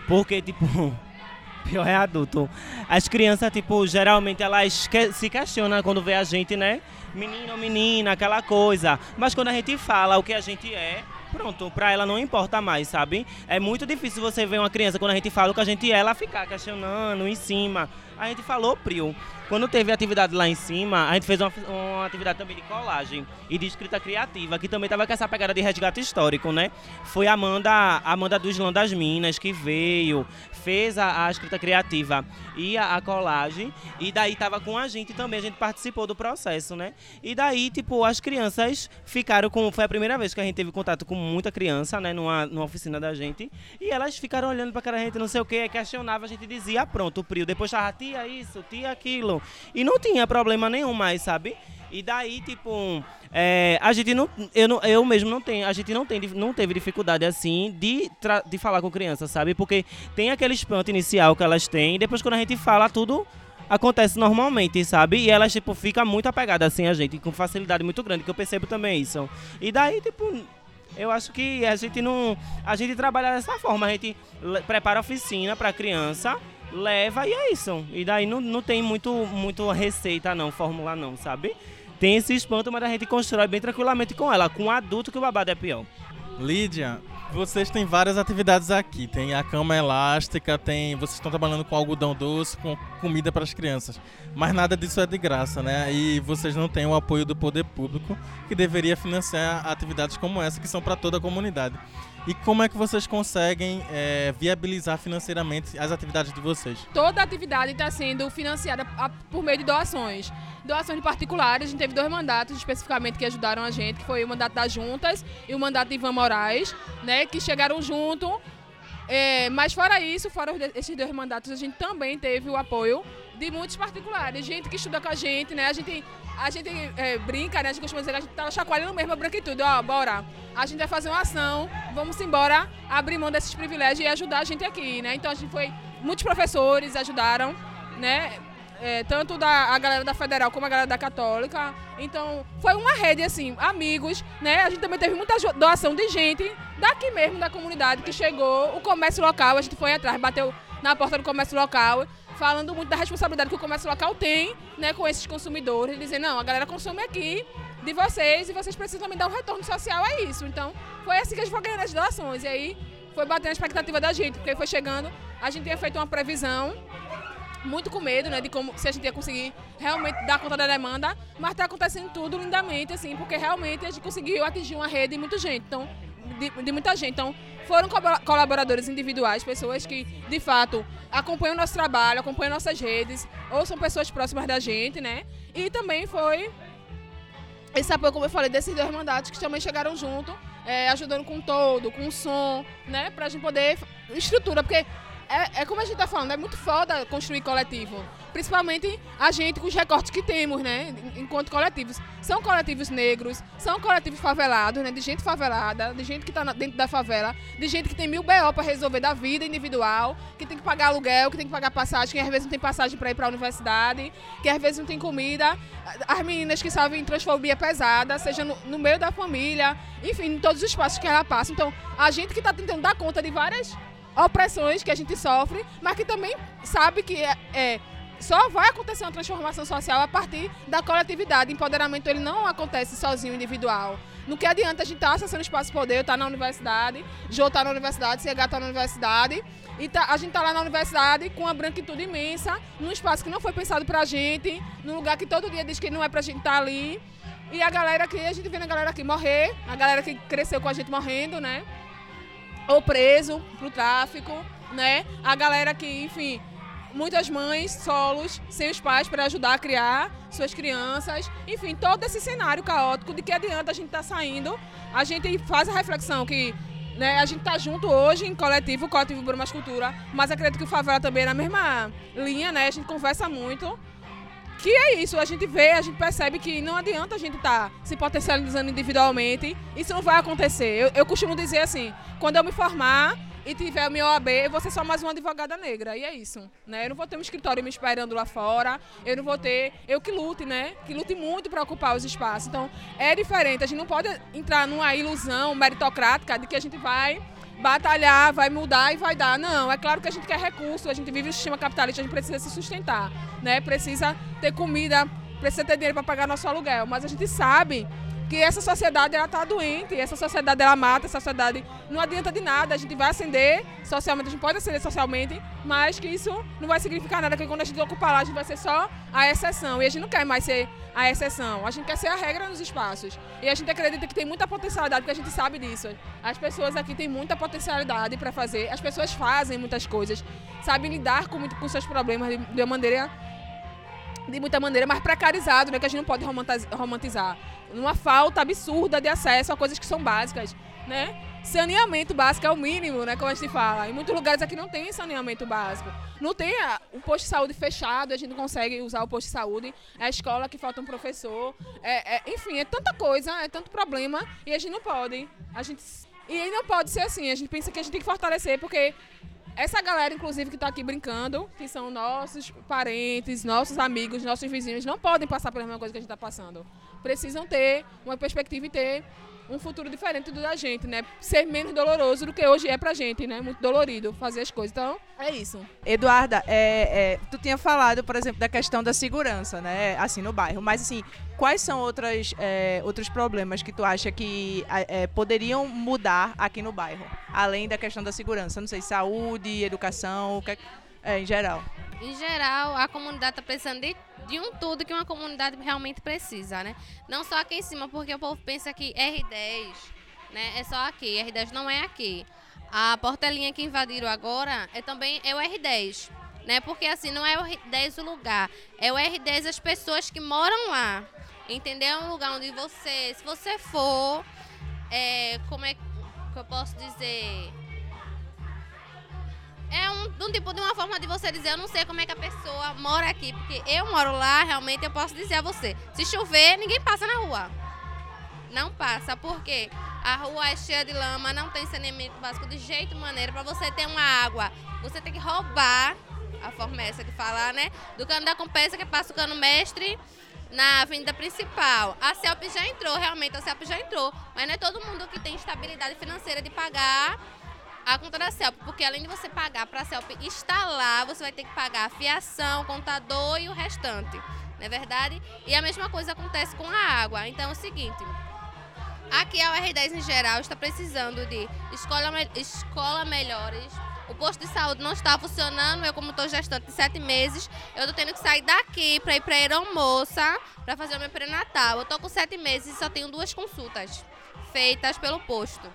F: Porque, tipo, pior é adulto. As crianças, tipo, geralmente elas que- se questionam quando vê a gente, né? Menino ou menina, aquela coisa. Mas quando a gente fala o que a gente é, pronto, pra ela não importa mais, sabe? É muito difícil você ver uma criança, quando a gente fala o que a gente é, ela ficar questionando em cima. A gente falou, Prio. Quando teve atividade lá em cima, a gente fez uma, uma atividade também de colagem e de escrita criativa, que também tava com essa pegada de resgate histórico, né? Foi a Amanda, a Amanda do Islã das Minas que veio, fez a, a escrita criativa e a, a colagem, e daí tava com a gente também, a gente participou do processo, né? E daí, tipo, as crianças ficaram com. Foi a primeira vez que a gente teve contato com muita criança, né? Numa, numa oficina da gente. E elas ficaram olhando pra cara da gente, não sei o que, questionava, a gente dizia, "Ah, pronto, o Prio. Depois tava, tia isso, tia aquilo. E não tinha problema nenhum mais, sabe? E daí, tipo, é, a gente não eu, não. eu mesmo não tenho. A gente não, tem, não teve dificuldade assim de, de falar com criança, sabe? Porque tem aquele espanto inicial que elas têm, e depois quando a gente fala, tudo acontece normalmente, sabe? E elas, tipo, ficam muito apegadas assim a gente, com facilidade muito grande, que eu percebo também isso. E daí, tipo, eu acho que a gente não. A gente trabalha dessa forma, a gente prepara a oficina pra criança, leva e é isso. E daí não, não tem muito, muito receita, não, fórmula não, sabe? Tem esse espanto, mas a gente constrói bem tranquilamente com ela. Com o adulto que o babado é pior.
B: Lídia, vocês têm várias atividades aqui. Tem a cama elástica, tem. Vocês estão trabalhando com algodão doce, com comida para as crianças. Mas nada disso é de graça, né? E vocês não têm o apoio do poder público, que deveria financiar atividades como essa, que são para toda a comunidade. E como é que vocês conseguem é, viabilizar financeiramente as atividades de vocês?
D: Toda atividade está sendo financiada por meio de doações. Doações de particulares, a gente teve dois mandatos especificamente que ajudaram a gente, que foi o mandato das juntas e o mandato de Ivan Moraes, né, que chegaram junto É, mas fora isso, fora esses dois mandatos, a gente também teve o apoio de muitos particulares, gente que estuda com a gente, né? A gente, a gente é, brinca, né? A gente costuma dizer que a gente tava chacoalhando mesmo a branquitude, ó, bora. A gente vai fazer uma ação, vamos embora, abrir mão desses privilégios e ajudar a gente aqui, né? Então a gente foi, muitos professores ajudaram, né? É, tanto da a galera da Federal como a galera da Católica. Então, foi uma rede, assim, amigos, né? A gente também teve muita doação de gente daqui mesmo, da comunidade, que chegou, o comércio local, a gente foi atrás, bateu na porta do comércio local, falando muito da responsabilidade que o comércio local tem, né, com esses consumidores, dizendo, não, a galera consome aqui de vocês e vocês precisam também dar um retorno social a isso. Então, foi assim que a gente foi ganhando as doações. E aí, foi batendo a expectativa da gente, porque foi chegando, a gente tinha feito uma previsão muito com medo, né, de como se a gente ia conseguir realmente dar conta da demanda, mas está acontecendo tudo lindamente, assim, porque realmente a gente conseguiu atingir uma rede de muita gente, então, de, de muita gente. Então, foram colabora- colaboradores individuais, pessoas que, de fato, acompanham o nosso trabalho, acompanham nossas redes, ou são pessoas próximas da gente, né, e também foi esse apoio, como eu falei, desses dois mandatos que também chegaram junto, é, ajudando com todo, com som, né? Pra gente poder. Estrutura, porque é, é como a gente tá falando, é muito foda construir coletivo. Principalmente a gente com os recortes que temos, né? Enquanto coletivos. São coletivos negros, são coletivos favelados, né? De gente favelada, de gente que tá na- dentro da favela, de gente que tem mil BO para resolver da vida individual, que tem que pagar aluguel, que tem que pagar passagem, que às vezes não tem passagem para ir para a universidade, que às vezes não tem comida. As meninas que sofrem transfobia pesada, seja no, no meio da família, enfim, em todos os espaços que ela passa. Então, a gente que está tentando dar conta de várias opressões que a gente sofre, mas que também sabe que é, é, só vai acontecer uma transformação social a partir da coletividade. Empoderamento ele não acontece sozinho, individual. No que adianta a gente estar tá acessando espaço de poder, estar na universidade, Jô tá na universidade, CH tá na universidade, e tá- a gente tá lá na universidade com uma branquitude imensa, num espaço que não foi pensado pra gente, num lugar que todo dia diz que não é pra gente estar ali. E a galera aqui, a gente vendo a galera aqui morrer, a galera que cresceu com a gente morrendo, né? Ou preso pro tráfico, né? A galera que, enfim, muitas mães solos, sem os pais para ajudar a criar suas crianças, enfim, todo esse cenário caótico de que adianta a gente estar saindo, a gente faz a reflexão que né, a gente tá junto hoje em coletivo, coletivo Brumas Cultura, mas acredito que o Favela também é na mesma linha, né? A gente conversa muito. Que é isso, a gente vê, a gente percebe que não adianta a gente estar se potencializando individualmente, isso não vai acontecer. Eu, eu costumo dizer assim, quando eu me formar e tiver o meu OAB, eu vou ser só mais uma advogada negra, e é isso. Né? Eu não vou ter um escritório me esperando lá fora, eu não vou ter, eu que lute, né? Que lute muito para ocupar os espaços. Então, é diferente, a gente não pode entrar numa ilusão meritocrática de que a gente vai batalhar, vai mudar e vai dar. Não, é claro que a gente quer recurso, a gente vive no sistema capitalista, a gente precisa se sustentar, né? Precisa ter comida, precisa ter dinheiro para pagar nosso aluguel, mas a gente sabe que essa sociedade ela tá doente, essa sociedade ela mata, essa sociedade não adianta de nada, a gente vai ascender socialmente, a gente pode ascender socialmente, mas que isso não vai significar nada, que quando a gente ocupar lá, a gente vai ser só a exceção, e a gente não quer mais ser a exceção, a gente quer ser a regra nos espaços, e a gente acredita que tem muita potencialidade, porque a gente sabe disso, as pessoas aqui têm muita potencialidade para fazer, as pessoas fazem muitas coisas, sabem lidar com, com seus problemas de, de uma maneira de muita maneira, mas precarizado, né? Que a gente não pode romantiz- romantizar. Uma falta absurda de acesso a coisas que são básicas, né? Saneamento básico é o mínimo, né? Como a gente fala. Em muitos lugares aqui não tem saneamento básico. Não tem o posto de saúde fechado, a gente não consegue usar o posto de saúde. É a escola que falta um professor. É, é- enfim, é tanta coisa, é tanto problema e a gente não pode. A gente, e aí não pode ser assim. A gente pensa que a gente tem que fortalecer, porque essa galera, inclusive, que está aqui brincando, que são nossos parentes, nossos amigos, nossos vizinhos, não podem passar pela mesma coisa que a gente está passando. Precisam ter uma perspectiva e ter um futuro diferente do da gente, né? Ser menos doloroso do que hoje é pra gente, né? Muito dolorido fazer as coisas. Então, é isso.
A: Eduarda, é, é, tu tinha falado, por exemplo, da questão da segurança, né? Assim, no bairro. Mas, assim, quais são outras, é, outros problemas que tu acha que é, poderiam mudar aqui no bairro? Além da questão da segurança. Não sei, saúde, educação, o que, é, em geral.
G: Em geral, a comunidade está precisando de, de um tudo que uma comunidade realmente precisa, né? Não só aqui em cima, porque o povo pensa que R10 né, é só aqui, R10 não é aqui. A portelinha que invadiram agora é também é o R10, né? Porque assim, não é o R10 o lugar, é o R10 as pessoas que moram lá. Entendeu? É um lugar onde você, se você for, é, como é que eu posso dizer? É um, um tipo de uma forma de você dizer, eu não sei como é que a pessoa mora aqui, porque eu moro lá, realmente eu posso dizer a você, se chover, ninguém passa na rua. Não passa, porque a rua é cheia de lama, não tem saneamento básico de jeito maneira. Para você ter uma água, você tem que roubar, a forma é essa de falar, né? Do cano da compensa que passa o cano mestre na avenida principal. A CELP já entrou, realmente, a CELP já entrou. Mas não é todo mundo que tem estabilidade financeira de pagar a conta da CELP, porque além de você pagar para a CELP instalar, você vai ter que pagar a fiação, contador e o restante, não é verdade? E a mesma coisa acontece com a água. Então é o seguinte, aqui a UR10 em geral está precisando de escola, escola melhores, o posto de saúde não está funcionando, eu como estou gestante de sete meses, eu estou tendo que sair daqui para ir para Aeromoça para fazer o meu pré-natal. Eu estou com sete meses e só tenho duas consultas feitas pelo posto.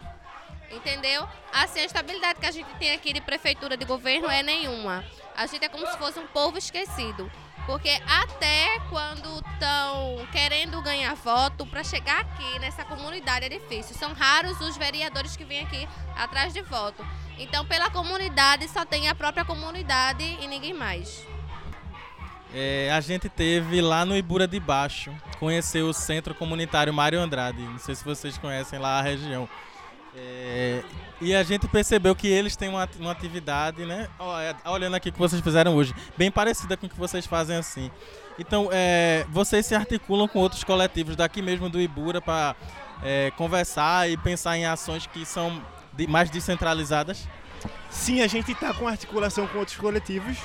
G: Entendeu? Assim, a estabilidade que a gente tem aqui de prefeitura, de governo, é nenhuma. A gente é como se fosse um povo esquecido. Porque até quando estão querendo ganhar voto, para chegar aqui nessa comunidade é difícil. São raros os vereadores que vêm aqui atrás de voto. Então, pela comunidade, só tem a própria comunidade e ninguém mais.
B: É, a gente teve lá no Ibura de Baixo, conheceu o Centro Comunitário Mário Andrade. Não sei se vocês conhecem lá a região. É, e a gente percebeu que eles têm uma, uma atividade, né? é, Olhando aqui o que vocês fizeram hoje, bem parecida com o que vocês fazem assim. Então, é, vocês se articulam com outros coletivos daqui mesmo do Ibura para conversar e pensar em ações que são de- mais descentralizadas?
E: Sim, a gente está com articulação com outros coletivos,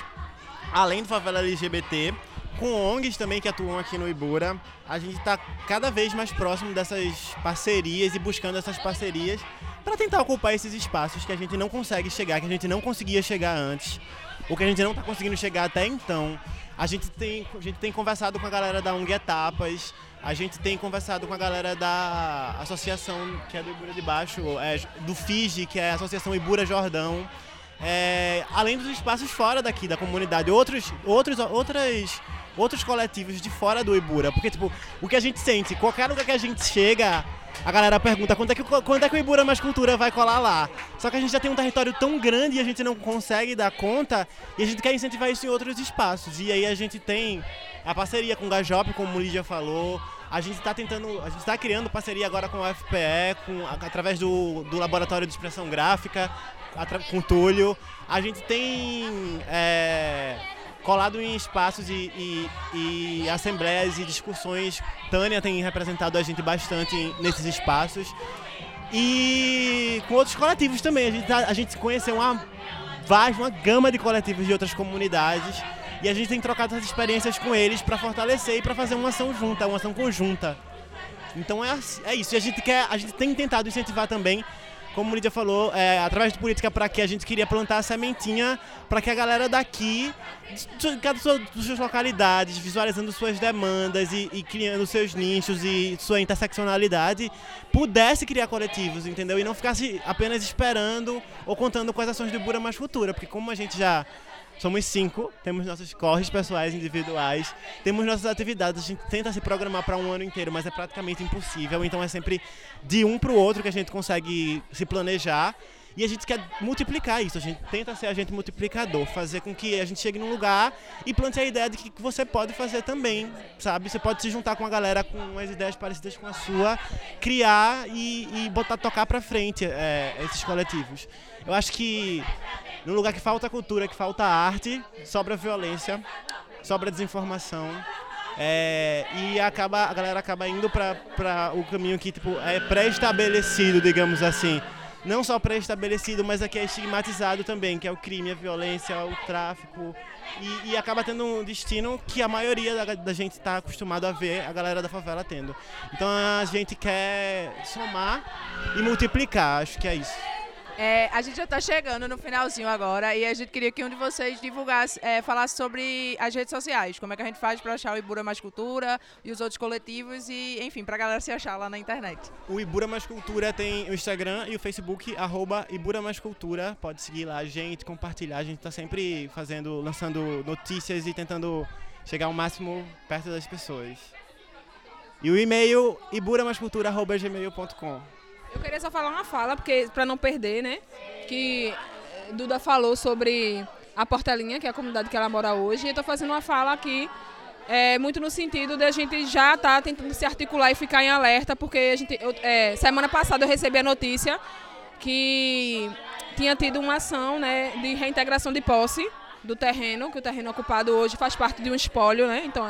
E: além do Favela LGBT, com ONGs também que atuam aqui no Ibura. A gente está cada vez mais próximo dessas parcerias e buscando essas parcerias para tentar ocupar esses espaços que a gente não consegue chegar, que a gente não conseguia chegar antes, ou que a gente não está conseguindo chegar até então. A gente tem, a gente tem conversado com a galera da ONG Etapas, a gente tem conversado com a galera da associação que é do Ibura de Baixo, é, do FIGE, que é a Associação Ibura Jordão. É, além dos espaços fora daqui da comunidade, outros, outros, outras, outros coletivos de fora do Ibura. Porque, tipo, o que a gente sente, qualquer lugar que a gente chega, a galera pergunta quando é que, quando é que o Ibura Mais Cultura vai colar lá. Só que a gente já tem um território tão grande e a gente não consegue dar conta e a gente quer incentivar isso em outros espaços. E aí a gente tem a parceria com o Gajop, como o Lídia falou. A gente está tentando, a gente está criando parceria agora com o FPE, com, a- através do, do Laboratório de Expressão Gráfica, com o Túlio. A gente tem é, colado em espaços e, e- e assembleias e discussões. Tânia tem representado a gente bastante nesses espaços. E com outros coletivos também. A gente, tá- a gente conheceu uma vasta, uma gama de coletivos de outras comunidades. E a gente tem trocado essas experiências com eles para fortalecer e para fazer uma ação junta, uma ação conjunta. Então é, é isso. E a gente quer, a gente tem tentado incentivar também, como o Lídia falou, é, através de política para que a gente queria plantar a sementinha para que a galera daqui, cada sua, das suas localidades, visualizando suas demandas e, e criando seus nichos e sua interseccionalidade, pudesse criar coletivos, entendeu? E não ficasse apenas esperando ou contando com as ações do Bura Mais Futura, porque como a gente já Somos cinco, temos nossos corres pessoais individuais, temos nossas atividades, a gente tenta se programar para um ano inteiro, mas é praticamente impossível, então é sempre de um para o outro que a gente consegue se planejar e a gente quer multiplicar isso, a gente tenta ser agente multiplicador, fazer com que a gente chegue num lugar e plante a ideia de que você pode fazer também, sabe? Você pode se juntar com a galera com umas ideias parecidas com a sua, criar e, e botar tocar para frente é, esses coletivos. Eu acho que num lugar que falta cultura, que falta arte, sobra violência, sobra desinformação. é, e acaba, a galera acaba indo para o caminho que tipo, é pré-estabelecido, digamos assim. Não só pré-estabelecido, mas aqui é estigmatizado também, que é o crime, a violência, o tráfico. E, e acaba tendo um destino que a maioria da, da gente está acostumado a ver a galera da favela tendo. Então a gente quer somar e multiplicar, acho que é isso.
A: É, a gente já está chegando no finalzinho agora e a gente queria que um de vocês divulgasse, é, falasse sobre as redes sociais, como é que a gente faz para achar o Ibura Mais Cultura e os outros coletivos e, enfim, para a galera se achar lá na internet.
E: O Ibura Mais Cultura tem o Instagram e o Facebook, arroba Ibura Mais Cultura. Pode seguir lá a gente, compartilhar. A gente tá sempre fazendo, lançando notícias e tentando chegar ao máximo perto das pessoas. E o e-mail iburamaiscultura.gmail.com
D: Eu queria só falar uma fala, porque para não perder, né? Que Duda falou sobre a Portelinha, que é a comunidade que ela mora hoje, e eu estou fazendo uma fala aqui é, muito no sentido de a gente já estar tá tentando se articular e ficar em alerta, porque a gente, eu, é, semana passada eu recebi a notícia que tinha tido uma ação né, de reintegração de posse do terreno, que o terreno ocupado hoje faz parte de um espólio, né? Então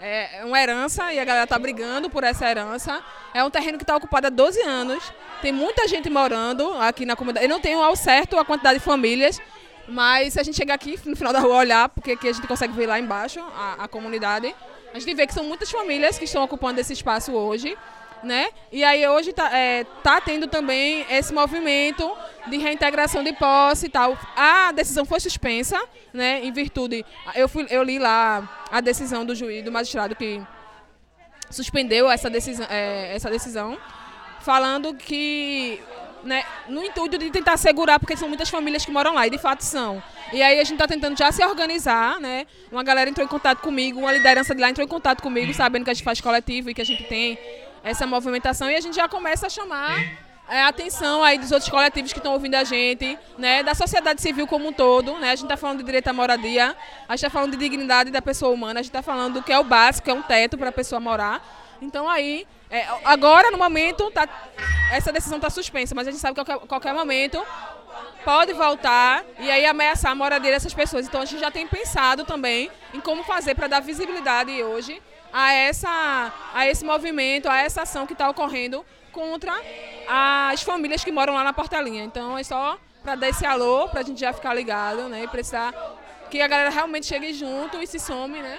D: é, é uma herança e a galera está brigando por essa herança. É um terreno que está ocupado há 12 anos. Tem muita gente morando aqui na comunidade. Eu não tenho ao certo a quantidade de famílias, mas se a gente chegar aqui no final da rua olhar, porque aqui a gente consegue ver lá embaixo a, a comunidade, a gente vê que são muitas famílias que estão ocupando esse espaço hoje né? E aí hoje tá, é, tá tendo também esse movimento de reintegração de posse e tal. A decisão foi suspensa, né? Em virtude, eu fui, eu li lá a decisão do juiz, do magistrado que suspendeu essa decisão, é, essa decisão, falando que né, no intuito de tentar segurar, porque são muitas famílias que moram lá, e de fato são. E aí a gente está tentando já se organizar, né? Uma galera entrou em contato comigo, uma liderança de lá entrou em contato comigo, sabendo que a gente faz coletivo e que a gente tem essa movimentação e a gente já começa a chamar é, a atenção aí dos outros coletivos que estão ouvindo a gente, né, da sociedade civil como um todo, né, a gente está falando de direito à moradia, a gente está falando de dignidade da pessoa humana, a gente está falando do que é o básico, que é um teto para a pessoa morar. Então aí, é, agora no momento, tá, essa decisão está suspensa, mas a gente sabe que a qualquer, qualquer momento pode voltar e aí ameaçar a moradia dessas pessoas. Então a gente já tem pensado também em como fazer para dar visibilidade hoje a, essa, a esse movimento, a essa ação que está ocorrendo contra as famílias que moram lá na Portelinha. Então é só para dar esse alô, para a gente já ficar ligado, né? E precisar que a galera realmente chegue junto e se some, né?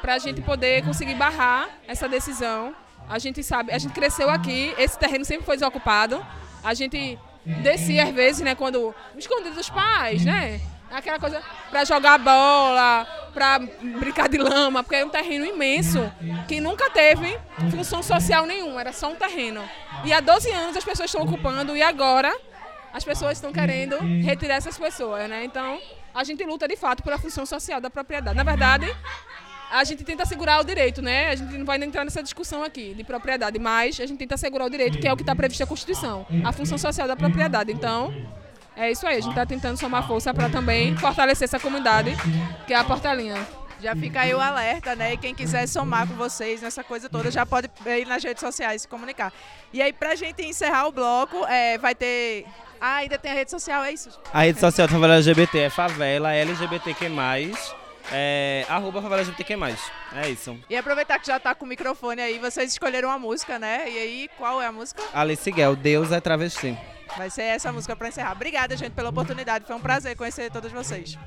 D: Para a gente poder conseguir barrar essa decisão. A gente sabe, a gente cresceu aqui, esse terreno sempre foi desocupado. A gente descia às vezes, né? Quando escondido dos pais, né? Aquela coisa para jogar bola, para brincar de lama, porque é um terreno imenso que nunca teve função social nenhuma, era só um terreno. E há 12 anos as pessoas estão ocupando e agora as pessoas estão querendo retirar essas pessoas, né? Então, a gente luta de fato pela função social da propriedade. Na verdade, a gente tenta segurar o direito, né? A gente não vai entrar nessa discussão aqui de propriedade, mas a gente tenta segurar o direito, que é o que está previsto na Constituição, a função social da propriedade. Então, é isso aí, a gente está tentando somar força para também fortalecer essa comunidade, que é a Portelinha.
A: Já fica aí o alerta, né? E quem quiser somar com vocês nessa coisa toda já pode ir nas redes sociais se comunicar. E aí, pra gente encerrar o bloco, é, vai ter. Ah, ainda tem a rede social, é isso?
F: A rede social da Favela LGBT é Favela LGBTQ. É, arroba Favela LGBTQ. É isso.
A: E aproveitar que já tá com o microfone aí, vocês escolheram uma música, né? E aí, qual é a música?
F: Alice Guel, Deus é Travesti.
A: Vai ser essa música para encerrar. Obrigada, gente, pela oportunidade. Foi um prazer conhecer todos vocês.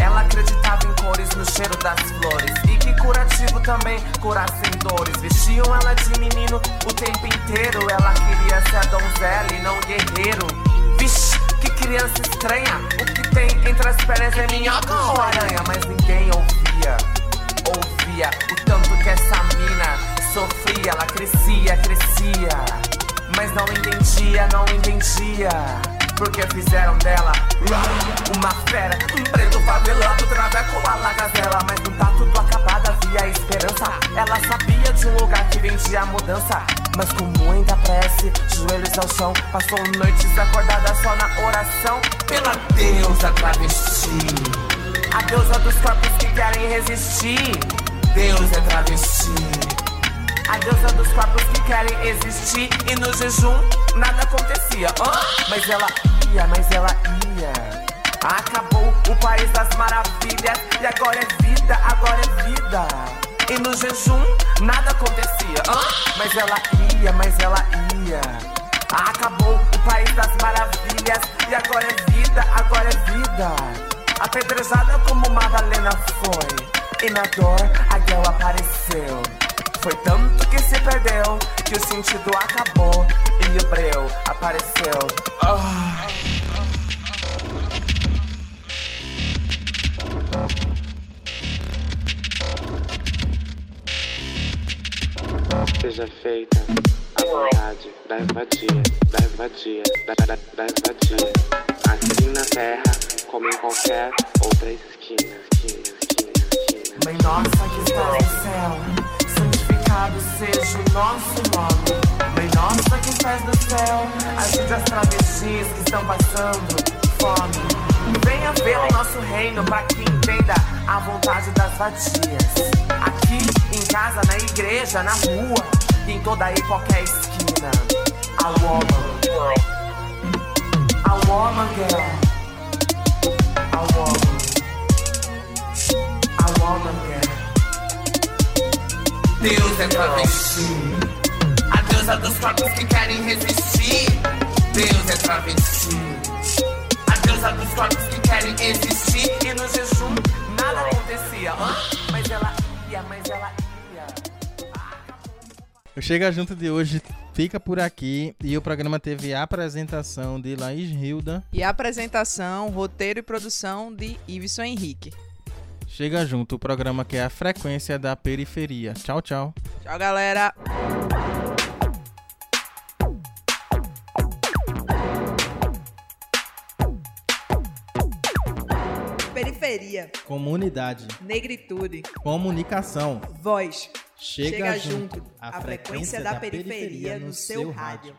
H: Ela acreditava em cores no cheiro das flores E que curativo também curassem dores Vestiam ela de menino o tempo inteiro Ela queria ser donzela e não guerreiro criança estranha, o que tem entre as pernas é minhoca ou aranha? Mas ninguém ouvia, ouvia o tanto que essa mina sofria. Ela crescia, crescia, mas não entendia, não entendia. Porque fizeram dela uma fera, um preto favelando, traveco a lagazela. Mas não tá tudo acabado, havia esperança. Ela sabia de um lugar que vendia mudança. Mas com muita prece, joelhos ao chão, passou noites acordada só na oração. Pela deusa travesti, a deusa dos corpos que querem resistir. Deus é travesti. A deusa dos corpos que querem existir E no jejum nada acontecia oh, Mas ela ia, mas ela ia Acabou o país das maravilhas E agora é vida, agora é vida. E no jejum nada acontecia. Oh, Mas ela ia, mas ela ia. Acabou o país das maravilhas E agora é vida, agora é vida. Apedrejada como Madalena foi E na dor a guerra apareceu. Foi tanto que se perdeu que o sentido acabou e o breu apareceu. Oh.
I: Seja feita a vontade da vadia, da vadia, da, da, da. Assim na terra como em qualquer outra esquina, esquina, esquina, esquina.
H: Mãe nossa que está no céu, santificado seja o nosso nome. Mãe nossa que estás no céu, ajude as travestis que estão passando fome. Venha ver o nosso reino para que entenda a vontade das vadias. Aqui, em casa, na igreja, na rua, em toda e qualquer esquina. A woman. A woman girl. A woman. A woman girl. Deus é travesti. A deusa dos corpos que querem resistir. Deus é travesti. A deusa dos corpos que querem existir. E no jejum nada acontecia. Mas ela ia, mas ela ia.
B: O Chega Junto de hoje fica por aqui e o programa teve a apresentação de Laís Hilda.
A: E a apresentação, roteiro e produção de Iveson Henrique.
B: Chega Junto, o programa que é a frequência da periferia. Tchau, tchau.
A: Tchau, galera. Periferia,
B: Comunidade,
A: negritude,
B: comunicação.
A: voz. Chega,
B: junto,
A: junto, a frequência da periferia no seu rádio.